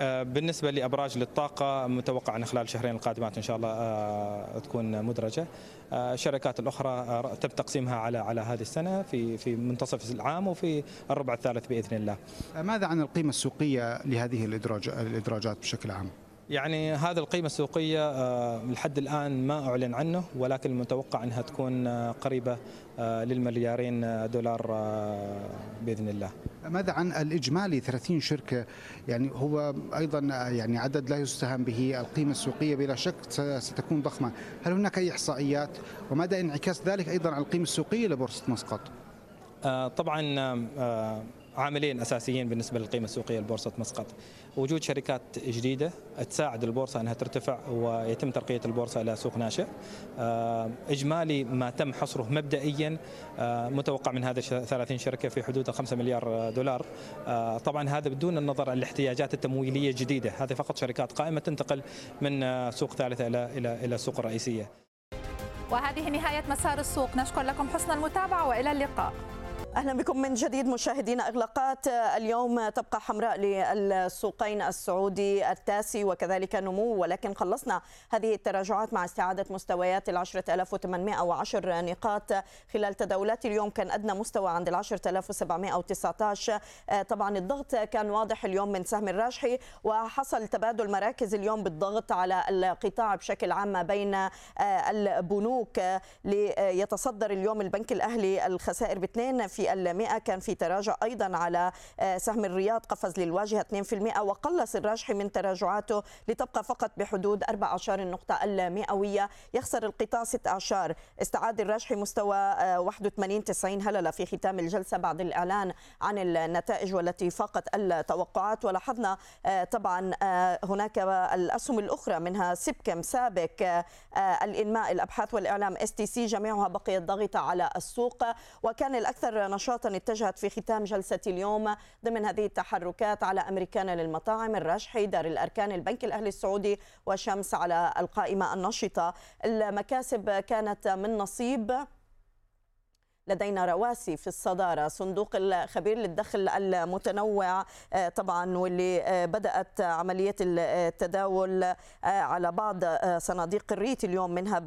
آه، بالنسبة لأبراج للطاقة متوقع أن خلال الشهرين القادمات إن شاء الله آه، تكون مدرجة آه، الشركات الأخرى تم تقسيمها على على هذه السنة في في منتصف العام وفي الربع الثالث بإذن الله ماذا عن القيمة السوقية لهذه الإدراجات بشكل عام؟ يعني هذه القيمة السوقية لحد الآن ما أعلن عنه ولكن المتوقع أنها تكون قريبة آه، للمليارين دولار آه، بإذن الله. ماذا عن الإجمالي 30 شركة يعني هو أيضا يعني عدد لا يستهان به القيمة السوقية بلا شك ستكون ضخمة، هل هناك أي إحصائيات ومدى انعكاس ذلك أيضا على القيمة السوقية لبورصة مسقط؟ آه، طبعا عاملين أساسيين بالنسبة للقيمة السوقية لبورصة مسقط وجود شركات جديدة تساعد البورصة إنها ترتفع ويتم ترقية البورصة إلى سوق ناشئ. آه، إجمالي ما تم حصره مبدئيا آه، متوقع من هذه 30 شركة في حدود 5 مليار دولار. آه، طبعا هذا بدون النظر الاحتياجات التمويلية الجديدة. هذه فقط شركات قائمة تنتقل من سوق ثالثة إلى إلى إلى السوق الرئيسيه وهذه نهاية مسار السوق. نشكر لكم حسن المتابعة وإلى اللقاء. أهلا بكم من جديد مشاهدينا أغلاقات. اليوم تبقى حمراء للسوقين السعودي التاسي وكذلك نمو ولكن خلصنا هذه التراجعات مع استعادة مستويات ال 10810 نقاط. خلال تداولات اليوم كان أدنى مستوى عند ال 10719 طبعا الضغط كان واضح اليوم من سهم الراجحي وحصل تبادل مراكز اليوم بالضغط على القطاع بشكل عام ما بين البنوك. ليتصدر اليوم البنك الأهلي الخسائر باثنين في في المئة. كان في تراجع أيضا على آه، سهم الرياض قفز للواجهة 2% وقلص الراجحي من تراجعاته لتبقى فقط بحدود 14 النقطة المئوية. يخسر القطاع 6 أعشار استعاد الراجحي مستوى 81 آه، 90 هللة في ختام الجلسة بعد الإعلان عن النتائج والتي فاقت التوقعات. ولاحظنا آه، طبعا هناك الأسهم الأخرى منها سبكيم سابك الإنماء الأبحاث والإعلام اس تي سي جميعها بقيت ضاغطة على السوق. وكان الأكثر نشاطا اتجهت في ختام جلسة اليوم ضمن هذه التحركات على أمريكانا للمطاعم الرشحي دار الأركان البنك الأهلي السعودي وشمس على القائمة النشطة. المكاسب كانت من نصيب. لدينا رواسي في الصدارة. صندوق الخبير للدخل المتنوع آه، طبعا واللي آه، بدأت عملية التداول آه، على بعض صناديق الريت اليوم منها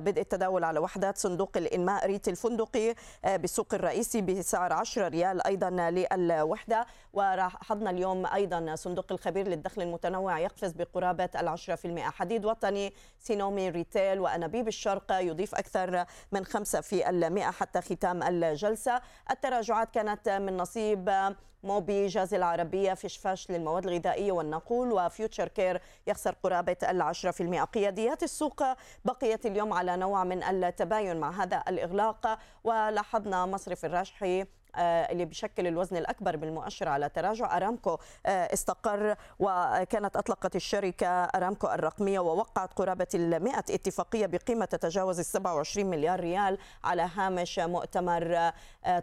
بدء التداول على وحدات صندوق الإنماء ريت الفندقي بالسوق الرئيسي بسعر 10 ريال أيضا للوحدة. ولاحظنا اليوم أيضا صندوق الخبير للدخل المتنوع يقفز بقرابة العشرة في المئة. حديد وطني سينومي ريتيل وأنابيب الشرق يضيف أكثر من خمسة في المئة حتى ختام الجلسة. التراجعات كانت من نصيب موبي جاز العربية فشفاش للمواد الغذائية والنقول وفيوتشر كير يخسر قرابة العشرة في المئة قياديات السوق. بقيت اليوم على نوع من التباين مع هذا الإغلاق. ولاحظنا مصرف الراجحي اللي بيشكل الوزن الأكبر بالمؤشر على تراجع. أرامكو استقر وكانت أطلقت الشركة أرامكو الرقمية ووقعت قرابة المئة اتفاقية بقيمة تتجاوز ال 27 مليار ريال على هامش مؤتمر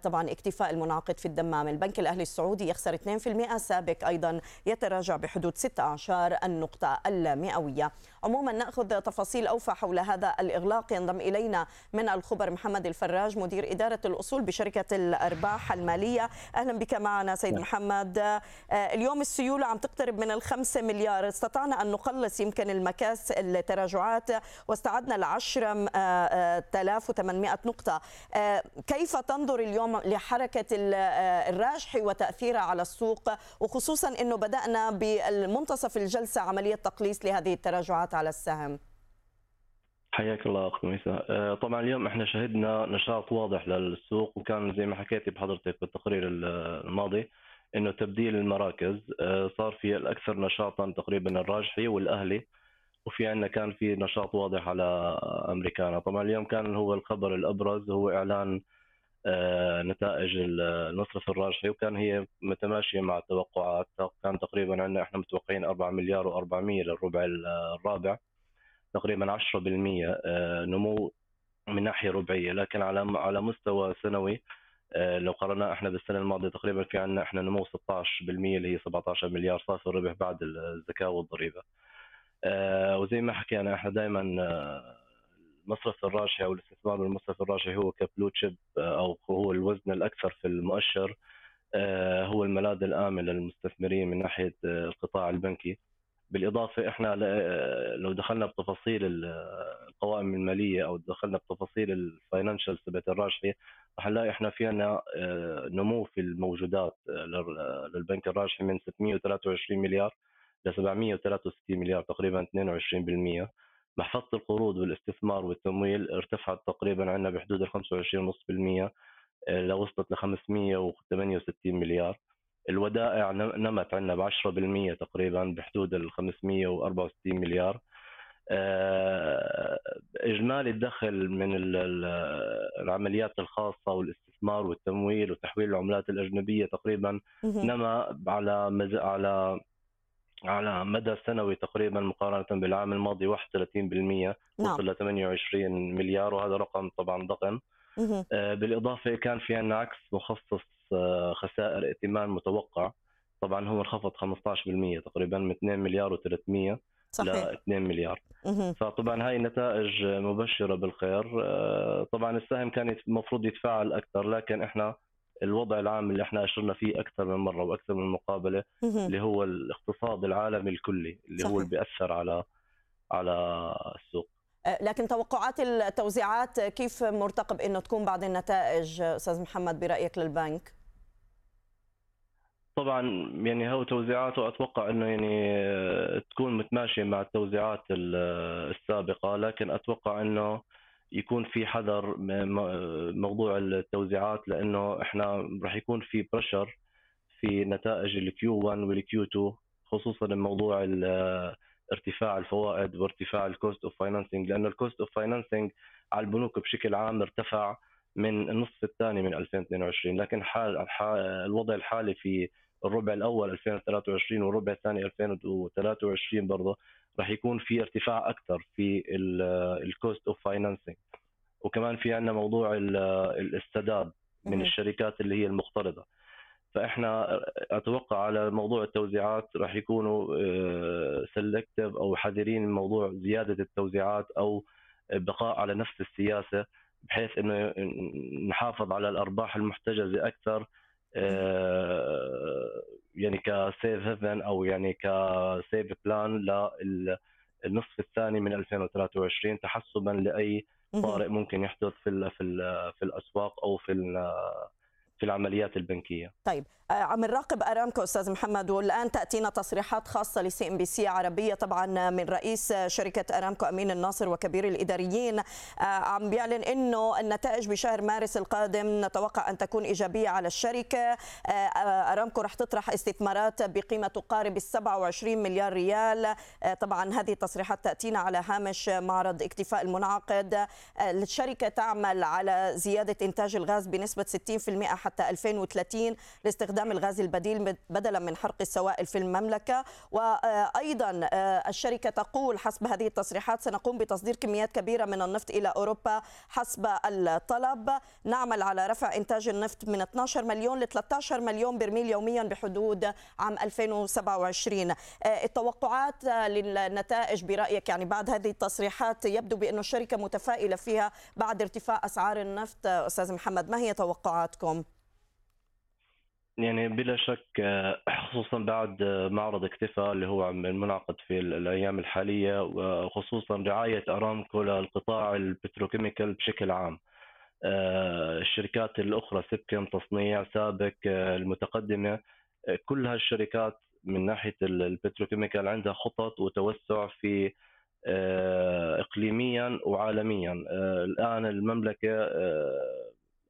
طبعا اكتفاء المنعقد في الدمام. البنك الأهلي السعودي يخسر 2% سابق أيضا يتراجع بحدود 16 النقطة المئوية. عموما نأخذ تفاصيل أوفى حول هذا الإغلاق. ينضم إلينا من الخبر محمد الفراج مدير إدارة الأصول بشركة الأرباح. المالية. أهلا بك معنا سيد نعم. محمد. آه، اليوم السيولة عم تقترب من الخمسة مليار. استطعنا أن نقلص يمكن المكاس التراجعات. واستعدنا العشرة آه، آلاف وثمانمائة نقطة. آه، كيف تنظر اليوم لحركة الراجح وتأثيرها على السوق؟ وخصوصا أنه بدأنا بالمنتصف الجلسة عملية تقليص لهذه التراجعات على السهم. حياك الله أخت ميسا آه، طبعا اليوم إحنا شهدنا نشاط واضح للسوق وكان زي ما حكيتي بحضرتك بالتقرير الماضي إنه تبديل المراكز. آه، صار في الأكثر نشاطا تقريبا الراجحي والأهلي وفي عندنا كان في نشاط واضح على أمريكانا. طبعا اليوم كان هو الخبر الأبرز هو إعلان آه، نتائج المصرف الراجحي وكان هي متماشية مع التوقعات. كان تقريبا عندنا إحنا متوقعين 4 مليار و400 للربع الرابع. تقريبا 10% آه، نمو من ناحية ربعية لكن على على مستوى سنوي آه، لو قررنا إحنا بالسنة الماضية تقريبا في عندنا إحنا نمو 16% اللي هي 17 مليار صافي الربح بعد الزكاة والضريبة. وزي ما حكينا إحنا دائما المصرف الراجحي أو الاستثمار بالمصرف الراجحي هو ك blue chip أو هو الوزن الأكثر في المؤشر آه، هو الملاذ الآمن للمستثمرين من ناحية آه، القطاع البنكي بالإضافة إحنا آه، لو دخلنا بتفاصيل القوائم المالية أو دخلنا بتفاصيل ال financial تبعت الراجحي رح نلاقي إحنا في عندنا نمو في الموجودات للبنك الراجحي من 623 مليار ل 763 مليار تقريبا 22% محفظة القروض والاستثمار والتمويل ارتفعت تقريبا عندنا بحدود ال 25.5% آه، لوصلت ل 568 مليار. الودائع نمت عندنا ب 10% تقريبا بحدود ال 564 مليار. آه، إجمالي الدخل من العمليات الخاصة والاستثمار والتمويل وتحويل العملات الأجنبية تقريبا نما على على على مدى سنوي تقريبا مقارنة بالعام الماضي 31% نعم. وصل ل 28 مليار وهذا رقم طبعا ضخم. آه، بالإضافة كان في عندنا عكس مخصص خسائر ائتمان متوقع طبعا هو انخفض 15% تقريبا من 2 مليار و300 صحيح. ل 2 مليار فطبعا هاي نتائج مبشرة بالخير آه، طبعا السهم كان المفروض يتفاعل أكثر لكن إحنا الوضع العام اللي إحنا اشرنا فيه أكثر من مرة وأكثر من مقابلة اللي هو الاقتصاد العالمي الكلي اللي صحيح. هو اللي بيأثر على على السوق أه، لكن توقعات التوزيعات كيف مرتقب إنه تكون بعد النتائج أستاذ محمد برأيك للبنك؟ طبعا يعني هو توزيعاته أتوقع إنه يعني تكون متماشية مع التوزيعات السابقة لكن أتوقع إنه يكون في حذر موضوع التوزيعات لأنه إحنا راح يكون في pressure في نتائج ال Q 1 وال Q 2 خصوصا موضوع ارتفاع الفوائد وارتفاع ال cost of financing لأنه ال cost of financing على البنوك بشكل عام ارتفع من النصف الثاني من 2022 لكن حال الوضع الحالي في الربع الأول 2023 والربع الثاني 2023 برضه راح يكون في ارتفاع أكثر في ال cost of financing وكمان في عندنا موضوع السداد من الشركات اللي هي المقترضة. فإحنا أتوقع على موضوع التوزيعات راح يكونوا selective آه، أو حذرين من موضوع زيادة التوزيعات أو بقاء على نفس السياسة بحيث إنه نحافظ على الأرباح المحتجزة أكثر يعني ك safe haven أو يعني ك safe plan للنصف الثاني من 2023 تحسبا لأي طارئ ممكن يحدث في في في الأسواق أو في في العمليات البنكية. طيب آه، عم نراقب آرامكو أستاذ محمد والآن تأتينا تصريحات خاصة لسي إن بي سي عربية طبعا من رئيس شركة آرامكو أمين الناصر وكبير الإداريين آه، عم بيعلن إنه النتائج بشهر مارس القادم نتوقع أن تكون إيجابية على الشركة. آه، آرامكو رح تطرح استثمارات بقيمة تقارب ال 27 مليار ريال. طبعا هذه التصريحات تأتينا على هامش معرض اكتفاء المنعقد. الشركة تعمل على زيادة إنتاج الغاز بنسبة 60% حتى 2030 لاستخدام الغاز البديل بدلا من حرق السوائل في المملكة. وأيضا الشركة تقول حسب هذه التصريحات سنقوم بتصدير كميات كبيرة من النفط إلى أوروبا حسب الطلب. نعمل على رفع إنتاج النفط من 12 مليون ل 13 مليون برميل يوميا بحدود عام 2027 التوقعات للنتائج برأيك يعني بعد هذه التصريحات يبدو بأن الشركة متفائلة فيها بعد ارتفاع أسعار النفط؟ أستاذ محمد ما هي توقعاتكم؟ يعني بلا شك خصوصا بعد معرض اكتفاء اللي هو المنعقد في الأيام الحالية وخصوصا رعاية أرامكو للقطاع ال petrochemical بشكل عام. الشركات الأخرى سبكيم تصنيع سابك المتقدمة كل هالشركات من ناحية ال petrochemical عندها خطط وتوسع في اقليميا وعالميا الآن المملكة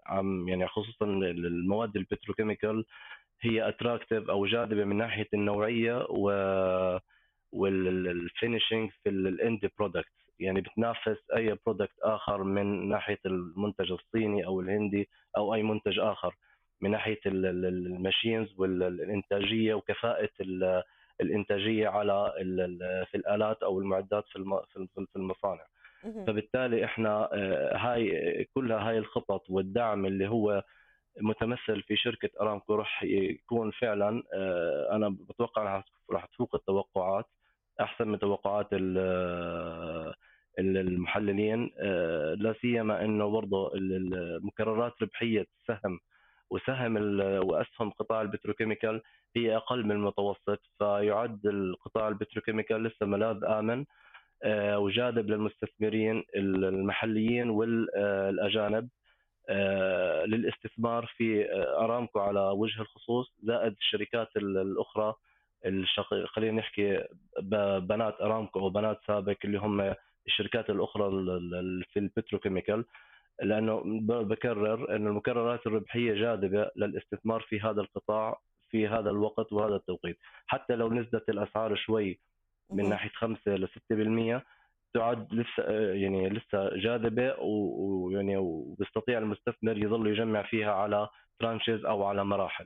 عم يعني خصوصا المواد ال petrochemical هي attractive أو جاذبة من ناحية النوعية و وال finishing في ال end product يعني بتنافس أي product آخر من ناحية المنتج الصيني أو الهندي أو أي منتج آخر. من ناحية ال machines والانتاجيه وكفاءة الإنتاجية على في الآلات أو المعدات في المصانع. فبالتالي إحنا آه، هاي كلها هاي الخطط والدعم اللي هو متمثل في شركة أرامكو راح يكون فعلا آه، أنا بتوقع راح تفوق التوقعات أحسن من توقعات آه، المحللين لا سيما إنه برضه المكررات ربحية السهم وسهم وأسهم قطاع ال petrochemical هي أقل من المتوسط فيعد القطاع ال petrochemical لسه ملاذ آمن. آه، وجاذب للمستثمرين المحليين والأجانب آه، للاستثمار في آه، أرامكو على وجه الخصوص زائد الشركات الأخرى الشق... خلينا نحكي بنات أرامكو أو بنات سابك اللي هم الشركات الأخرى في ال petrochemical. لأنه بكرر ان المكررات الربحية جاذبة للاستثمار في هذا القطاع في هذا الوقت وهذا التوقيت. حتى لو نزلت الأسعار شوي من ناحية 5 ل 6% تعد لسه يعني لسه جاذبة ويعني وبيستطيع المستثمر يظل يجمع فيها على tranches أو على مراحل.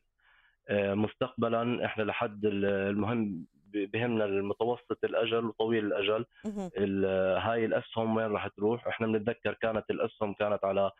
آه، مستقبلا إحنا لحد المهم بهمنا المتوسط الأجل وطويل الأجل. هاي الاسهم وين راح تروح؟ إحنا بنتذكر كانت الاسهم كانت على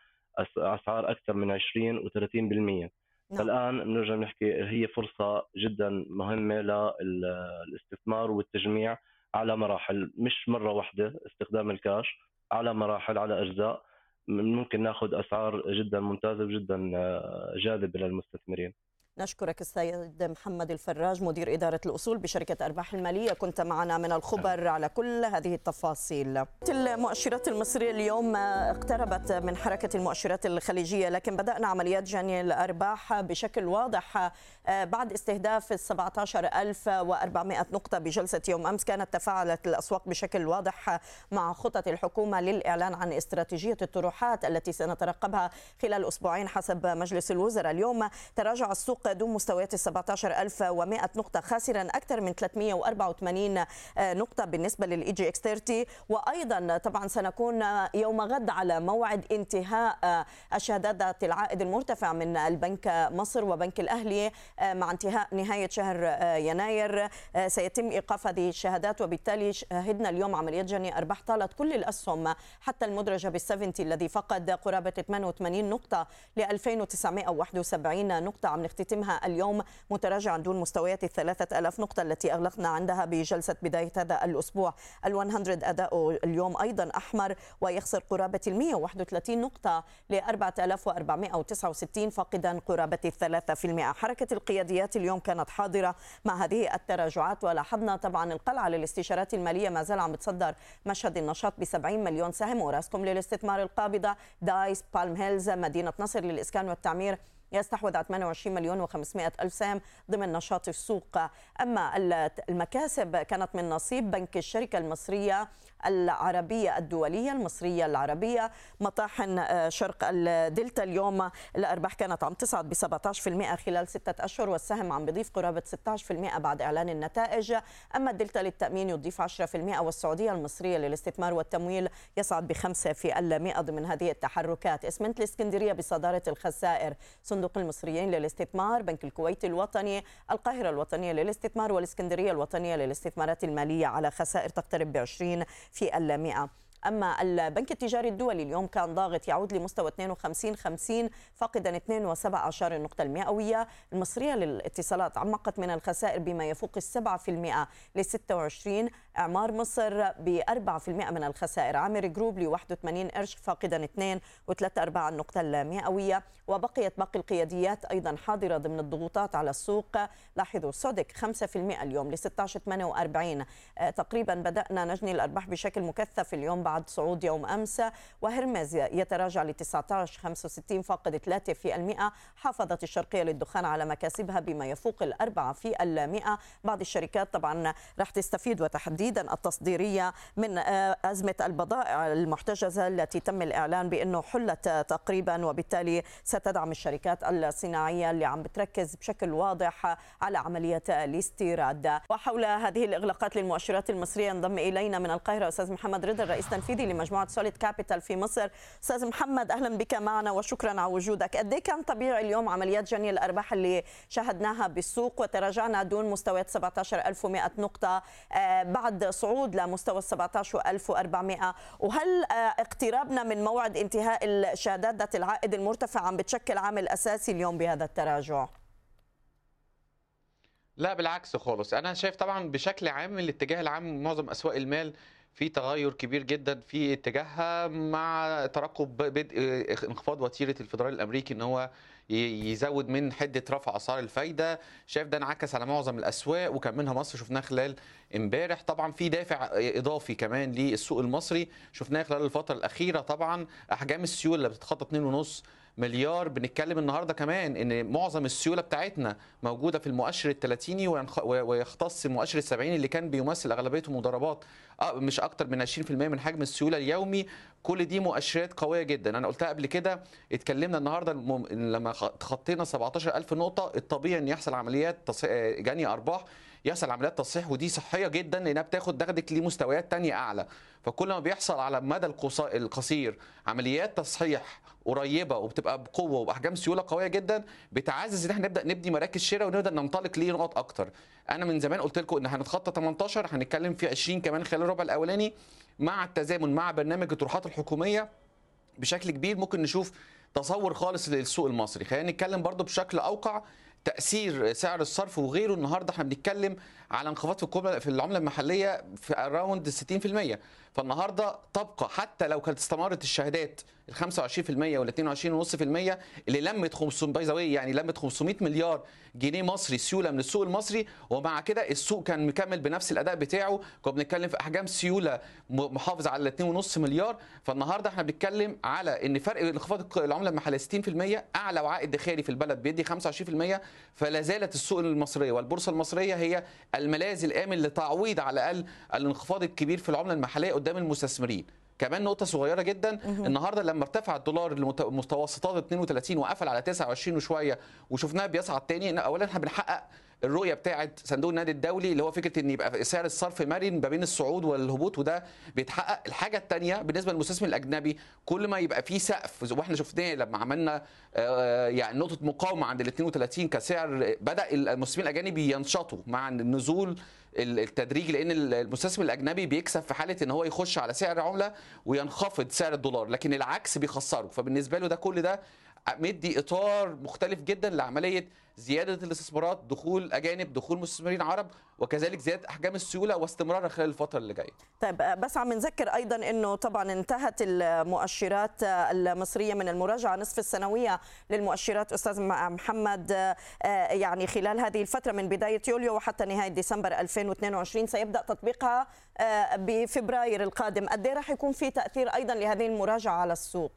أسعار أكثر من 20 و30% نعم. فالان بنرجع نحكي هي فرصة جدا مهمة للاستثمار والتجميع على مراحل مش مرة واحدة استخدام الكاش على مراحل على أجزاء ممكن ناخذ أسعار جدا ممتازة وجدا آه، جاذبة للمستثمرين نشكرك السيد محمد الفراج مدير إدارة الأصول بشركة أرباح المالية. كنت معنا من الخبر على كل هذه التفاصيل. المؤشرات المصرية اليوم اقتربت من حركة المؤشرات الخليجية لكن بدأنا عمليات جني الأرباح بشكل واضح آه، بعد استهداف ال 17400 نقطة بجلسة يوم أمس. كانت تفاعلت الأسواق بشكل واضح مع خطط الحكومة للإعلان عن استراتيجية الطروحات التي سنترقبها خلال أسبوعين حسب مجلس الوزراء. اليوم تراجع السوق دون مستويات ال 17100 نقطة خاسرا أكثر من 384 آه، نقطة بالنسبة لل EGX 30 وأيضا طبعا سنكون يوم غد على موعد انتهاء الشهادات العائد المرتفع من البنك مصر وبنك الأهلي مع انتهاء نهاية شهر يناير. سيتم إيقاف هذه الشهادات وبالتالي شهدنا اليوم عمليات جني أرباح طالت كل الأسهم حتى المدرجة بال70 الذي فقد قرابة 88 نقطة ل 2971 نقطة. عم نختتم يتمها اليوم متراجعا دون مستويات الثلاثة ألاف نقطة التي أغلقنا عندها بجلسة بداية هذا الأسبوع. ال100 أداؤه اليوم أيضا أحمر ويخسر قرابة ال 131 نقطة ل 4469 فاقدا قرابة الثلاثة في المئة. حركة القياديات اليوم كانت حاضرة مع هذه التراجعات ولاحظنا طبعا القلعة للاستشارات المالية ما زال عم بتصدر مشهد النشاط ب 70 مليون سهم وأوراسكوم للاستثمار القابضة دايس بالم هيلز مدينة نصر للإسكان والتعمير. يستحوذ على 28 مليون و500 ألف سهم ضمن نشاط السوق. أما المكاسب كانت من نصيب بنك الشركة المصرية العربية الدولية المصرية العربية مطاحن آه، شرق الدلتا اليوم. الأرباح كانت عم تصعد ب 17% خلال ستة أشهر والسهم عم بيضيف قرابة 16% بعد إعلان النتائج. أما الدلتا للتأمين يضيف 10% والسعودية المصرية للاستثمار والتمويل يصعد ب 5% ضمن هذه التحركات. اسمنت الإسكندرية بصدارة الخسائر. صندوق المصريين للاستثمار بنك الكويت الوطني القاهرة الوطنية للاستثمار والإسكندرية الوطنية للاستثمارات المالية على خسائر تقترب ب 20 في المئة أما البنك التجاري الدولي اليوم كان ضاغط يعود لمستوى 52 50 فاقدا 2.17 النقطة المئوية. المصرية للاتصالات عمقت من الخسائر بما يفوق في المئة ل 26 إعمار مصر ب 4% من الخسائر. عامر جروب ل 81 قرش فاقدا 2 و3 أرباع النقطة المئوية. وبقيت باقي القياديات أيضا حاضرة ضمن الضغوطات على السوق. لاحظوا سودك 5% اليوم ل 16.48 تقريبا بدأنا نجني الأرباح بشكل مكثف اليوم بعد بعد صعود يوم أمس وهرمز يتراجع ل 19.65 فاقد 3% حافظت الشرقية للدخان على مكاسبها بما يفوق الأربعة في المئة. بعض الشركات طبعا راح تستفيد وتحديدا التصديرية من آه، أزمة البضائع المحتجزة التي تم الإعلان بأنه حلت تقريبا وبالتالي ستدعم الشركات الصناعية اللي عم بتركز بشكل واضح على عملية الاستيراد. وحول هذه الإغلاقات للمؤشرات المصرية انضم إلينا من القاهرة أستاذ محمد رضا الرئيس التنفيذي لمجموعة سوليد كابيتال في مصر. أستاذ محمد أهلا بك معنا وشكرا على وجودك. قد كان طبيعي اليوم عمليات جني الأرباح اللي شاهدناها بالسوق وتراجعنا دون مستويات 17100 نقطة آه، بعد صعود لمستوى 17400 وهل آه، اقترابنا من موعد انتهاء الشهادات ذات العائد المرتفع عم بتشكل عامل أساسي اليوم بهذا التراجع؟ لا بالعكس خالص. أنا شايف طبعا بشكل عام الاتجاه العام معظم أسواق المال في تغير كبير جدا في اتجاهها مع ترقب بدء انخفاض وتيرة الفدرالي الأمريكي إن هو يزود من حدة رفع أسعار الفايدة. شايف ده انعكس على معظم الأسواق وكان منها مصر شفناها خلال امبارح. طبعا في دافع إضافي كمان للسوق المصري شفناه خلال الفترة الأخيرة. طبعا أحجام السيوله اللي بتتخطى 2.5 مليار بنتكلم النهارده كمان إن معظم السيولة بتاعتنا موجودة في المؤشر الثلاثيني ويختص المؤشر السبعيني اللي كان بيمثل اغلبيته مضاربات آه، مش أكتر من 20% من حجم السيولة اليومي. كل دي مؤشرات قوية جدا. أنا قلتها قبل كده اتكلمنا النهارده لما تخطينا 17000 نقطة الطبيعي إن يحصل عمليات جني أرباح. يحصل عمليات تصحيح ودي صحية جدا لأنها بتاخد تاخدك لمستويات تانية أعلى. فكل ما بيحصل على المدى القصير عمليات تصحيح قريبة وبتبقى بقوة وبأحجام سيولة قوية جدا بتعزز إن إحنا نبدأ نبني مراكز شراء ونبدا ننطلق لنقط أكتر. أنا من زمان قلت لكم إن هنتخطى 18 هنتكلم في 20 كمان خلال الربع الأولاني مع التزامن مع برنامج الطروحات الحكومية بشكل كبير ممكن نشوف تصور خالص للسوق المصري. خلينا نتكلم برضو بشكل أوقع تأثير سعر الصرف وغيره. النهارده إحنا بنتكلم على انخفاض في العملة المحلية في اراوند 60% فالنهارده تبقى حتى لو كانت استمرت الشهادات ال 25% وال 22.5% اللي لمت 500 باي يعني لمت 500 مليار جنيه مصري سيولة من السوق المصري. ومع كده السوق كان مكمل بنفس الأداء بتاعه. كنا بنتكلم في أحجام سيولة محافظ على 2.5 مليار. فالنهارده إحنا بنتكلم على إن فرق انخفاض العملة المحليه 60% أعلى وعائد داخلي في البلد بيدي 25% فلا زالت السوق المصرية والبورصة المصرية هي الملاذ الآمن لتعويض على الأقل الانخفاض الكبير في العملة المحلية. قدام المستثمرين. كمان نقطة صغيرة جدا النهارده لما ارتفع الدولار لمتوسطات 32 وقفل على 29 وشوية وشفناه بيصعد تاني اولا إحنا بنحقق الرؤية بتاعه صندوق النادي الدولي اللي هو فكرة إن يبقى سعر الصرف مرن ما بين الصعود والهبوط وده بيتحقق. الحاجة الثانية بالنسبة للمستثمر الأجنبي كل ما يبقى في سقف وإحنا شفناه لما عملنا آه، يعني نقطة مقاومة عند ال 32 كسعر بدأ المستثمرين الأجانب ينشطوا مع النزول التدريجي لأن المستثمر الأجنبي بيكسب في حالة إن هو يخش على سعر عملة وينخفض سعر الدولار لكن العكس بيخسره. فبالنسبة له ده كل ده مدي إطار مختلف جدا لعملية زيادة الاستثمارات دخول أجانب دخول مستثمرين عرب وكذلك زيادة أحجام السيولة واستمرارها خلال الفترة اللي جاية. طيب بس عم نذكر أيضا إنه طبعا انتهت المؤشرات المصرية من المراجعة نصف السنوية للمؤشرات أستاذ محمد يعني خلال هذه الفترة من بداية يوليو وحتى نهاية ديسمبر 2022 سيبدأ تطبيقها بفبراير القادم، قد إيه راح يكون في تأثير أيضا لهذه المراجعة على السوق؟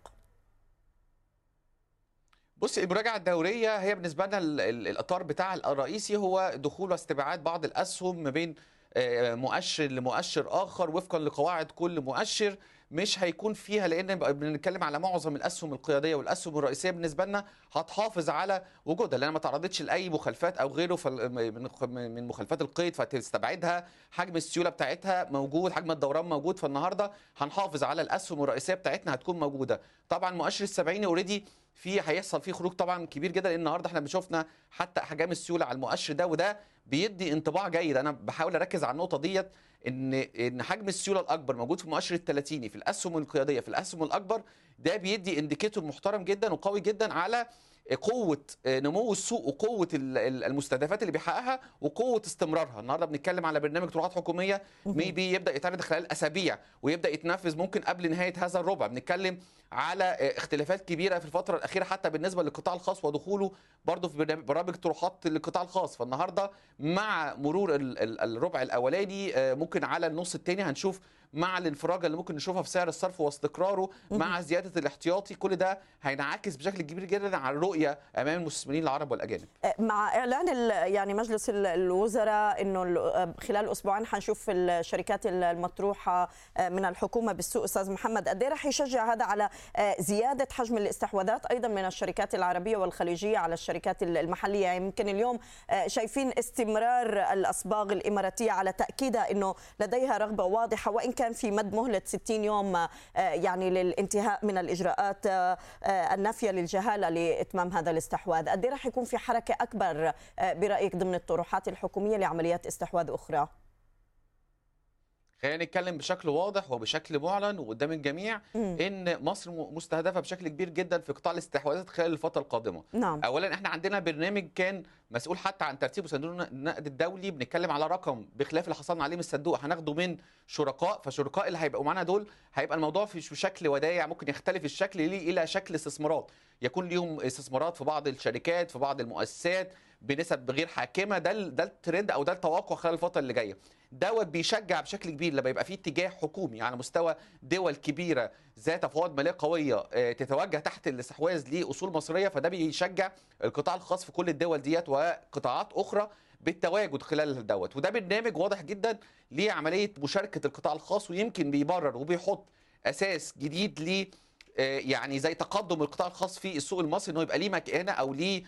بص المراجعة الدورية هي بالنسبة لنا الإطار بتاعها الرئيسي هو دخول واستبعاد بعض الأسهم ما بين آه، مؤشر لمؤشر آخر وفقا لقواعد كل مؤشر. مش هيكون فيها لأن بنتكلم على معظم الأسهم القيادية والأسهم الرئيسية بالنسبة لنا هتحافظ على وجودها لأن ما تعرضتش لأي مخالفات أو غيره من مخالفات القيد فتستبعدها حجم السيولة بتاعتها موجود حجم الدوران موجود فالنهاردة هنحافظ على الأسهم الرئيسية بتاعتنا هتكون موجودة. طبعا مؤشر السبعيني اوريدي في هيحصل فيه خروج طبعا كبير جدا لأن النهارده إحنا شفنا حتى احجام السيولة على المؤشر ده وده بيدي انطباع جيد. أنا بحاول أركز على النقطة ديت إن إن حجم السيولة الأكبر موجود في المؤشر الثلاثيني في الأسهم القيادية في الأسهم الأكبر ده بيدي إنديكيتور محترم جدا وقوي جدا على قوة نمو السوق وقوة المستهدفات اللي بيحققها وقوة استمرارها. النهارده بنتكلم على برنامج طروحات حكومية. ميبي يبدأ يتعرض خلال أسابيع ويبدأ يتنفذ ممكن قبل نهاية هذا الربع. بنتكلم على اختلافات كبيرة في الفترة الأخيرة حتى بالنسبة للقطاع الخاص ودخوله برضه في برامج طروحات للقطاع الخاص. فالنهارده مع مرور الربع الأولاني ممكن على النص الثاني هنشوف مع الانفراجه اللي ممكن نشوفها في سعر الصرف واستقراره مع زيادة الاحتياطي. كل ده هينعكس بشكل كبير جدا على الرؤيه أمام المستثمرين العرب والأجانب. مع إعلان يعني مجلس الوزراء إنه خلال أسبوعين حنشوف الشركات المطروحة من الحكومة بالسوق أستاذ محمد قد إيه رح يشجع هذا على زيادة حجم الاستحواذات أيضا من الشركات العربية والخليجية على الشركات المحلية يعني يمكن اليوم شايفين استمرار الاصباغ الإماراتية على تأكيدها إنه لديها رغبة واضحة وإن كان في مد مهلة 60 يوم يعني للانتهاء من الإجراءات النافية للجهالة لإتمام هذا الاستحواذ، قد رح يكون في حركة أكبر برأيك ضمن الطروحات الحكومية لعمليات استحواذ أخرى؟ خلينا نتكلم بشكل واضح وبشكل معلن وقدام الجميع م. إن مصر مستهدفة بشكل كبير جدا في قطاع الاستحواذات خلال الفترة القادمة نعم. اولا إحنا عندنا برنامج كان مسؤول حتى عن ترتيب صندوق النقد الدولي بنتكلم على رقم بخلاف اللي حصلنا عليه من الصندوق هناخده من شركاء فشركاء اللي هيبقوا معانا دول هيبقى الموضوع في شكل ودايع ممكن يختلف الشكل ليه إلى شكل استثمارات يكون ليهم استثمارات في بعض الشركات في بعض المؤسسات بنسب غير حاكمة. ده ده الترند أو ده التوقع خلال الفترة اللي جاية. دوت بيشجع بشكل كبير لما يبقى في اتجاه حكومي على مستوى دول كبيرة ذات فوائد مالية قوية تتوجه تحت الاستحواذ لأصول مصريه فده بيشجع القطاع الخاص في كل الدول ديت وقطاعات أخرى بالتواجد خلال دوت. وده برنامج واضح جدا لعملية مشاركة القطاع الخاص ويمكن بيبرر وبيحط أساس جديد ل يعني زي تقدم القطاع الخاص في السوق المصري إنه يبقى ليه مكانة أو ليه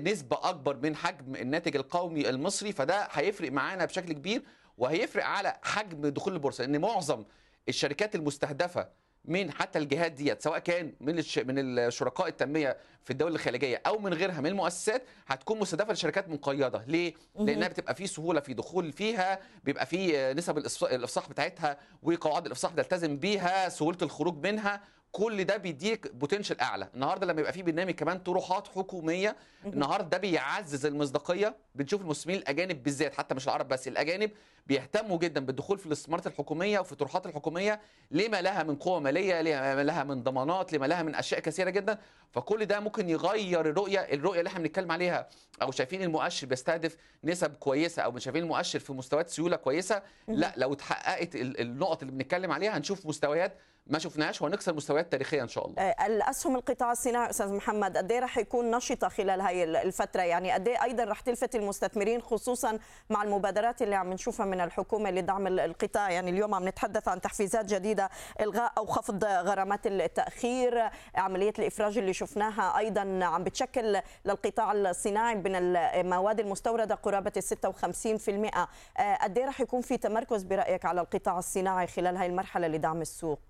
نسبة أكبر من حجم الناتج القومي المصري فده هيفرق معانا بشكل كبير وهيفرق على حجم دخول البورصة ان معظم الشركات المستهدفة من حتى الجهات ديت سواء كان من الش... من الشركاء التنمية في الدول الخليجية أو من غيرها من المؤسسات هتكون مستهدفة لشركات مقيده ليه؟ لأنها بتبقى في سهولة في دخول فيها بيبقى في نسب الإفصاح بتاعتها وقواعد الإفصاح بتلتزم بيها سهولة الخروج منها. كل ده بيديك بوتنشال أعلى. النهارده لما يبقى في برنامج كمان طروحات حكومية النهارده ده بيعزز المصداقية. بنشوف المسلمين الأجانب بالذات حتى مش العرب بس الأجانب بيهتموا جدا بالدخول في الاستثمارات الحكومية وفي الطروحات الحكومية. لما لها من قوة مالية لما لها من ضمانات لما لها من أشياء كثيرة جدا. فكل ده ممكن يغير الرؤية الرؤية اللي إحنا بنتكلم عليها. أو شايفين المؤشر بيستهدف نسب كويسة أو شايفين المؤشر في مستويات سيولة كويسة. لا لو اتحققت النقط اللي بنتكلم عليها هنشوف مستويات ما شفناهاش وهنكسر مستويات تاريخية إن شاء الله. الاسهم القطاع الصناعي أستاذ محمد قد إيه رح يكون نشطة خلال هاي الفترة يعني قد إيه أيضا رح تلفت المستثمرين خصوصا مع المبادرات اللي عم نشوفها من الحكومة لدعم القطاع يعني اليوم عم نتحدث عن تحفيزات جديدة إلغاء أو خفض غرامات التأخير عملية الإفراج اللي شفناها أيضا عم بتشكل للقطاع الصناعي من المواد المستوردة قرابة ال 56% قد إيه رح يكون في تمركز برأيك على القطاع الصناعي خلال هاي المرحلة لدعم السوق؟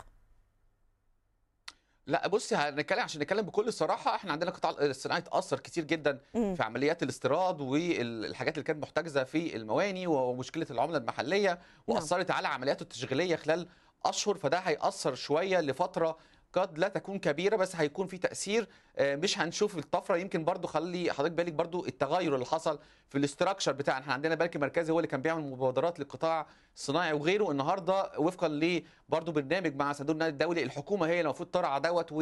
لا بصي هنتكلم عشان نتكلم بكل صراحة إحنا عندنا قطاع الصناعي اتأثر كتير جدا مم. في عمليات الاستيراد والحاجات اللي كانت محتجزة في المواني ومشكلة العملة المحلية وأثرت على عملياته التشغيلية خلال أشهر فده هيأثر شوية لفترة قد لا تكون كبيرة بس هيكون في تأثير مش هنشوف الطفرة. يمكن برضو خلي حضرتك بالك برضو التغير اللي حصل في ال structure بتاعنا. إحنا عندنا البنك المركزي هو اللي كان بيعمل مبادرات للقطاع الصناعي وغيره. النهارده وفقا ل برضو برنامج مع صندوق النقد الدولي الحكومة هي اللي المفروض ترعى دوت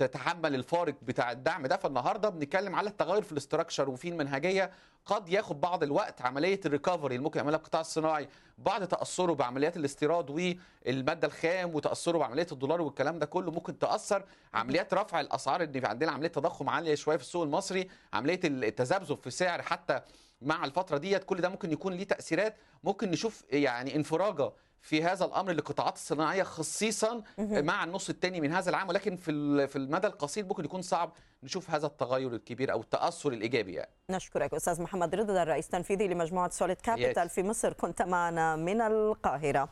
وتتحمل الفارق بتاع الدعم ده. فالنهارده بنتكلم على التغير في ال structure وفي المنهجية قد ياخد بعض الوقت. عملية الريكفري اللي ممكن يعملها القطاع الصناعي. بعد تأثره بعمليات الاستيراد والمادة الخام وتأثره بعملية الدولار والكلام ده كله ممكن تأثر. عمليات رفع الأسعار ان عندنا عملية تضخم عالية شوية في السوق المصري. عملية التذبذب في سعر حتى مع الفترة ديت كل ده ممكن يكون ليه تأثيرات. ممكن نشوف يعني انفراجة في هذا الأمر للقطاعات الصناعية خصيصا مع النص الثاني من هذا العام ولكن في في المدى القصير ممكن يكون صعب نشوف هذا التغير الكبير أو التأثر الإيجابي يعني. نشكرك أستاذ محمد رضا الرئيس التنفيذي لمجموعة سوليد كابيتال في مصر. كنت معنا من القاهرة.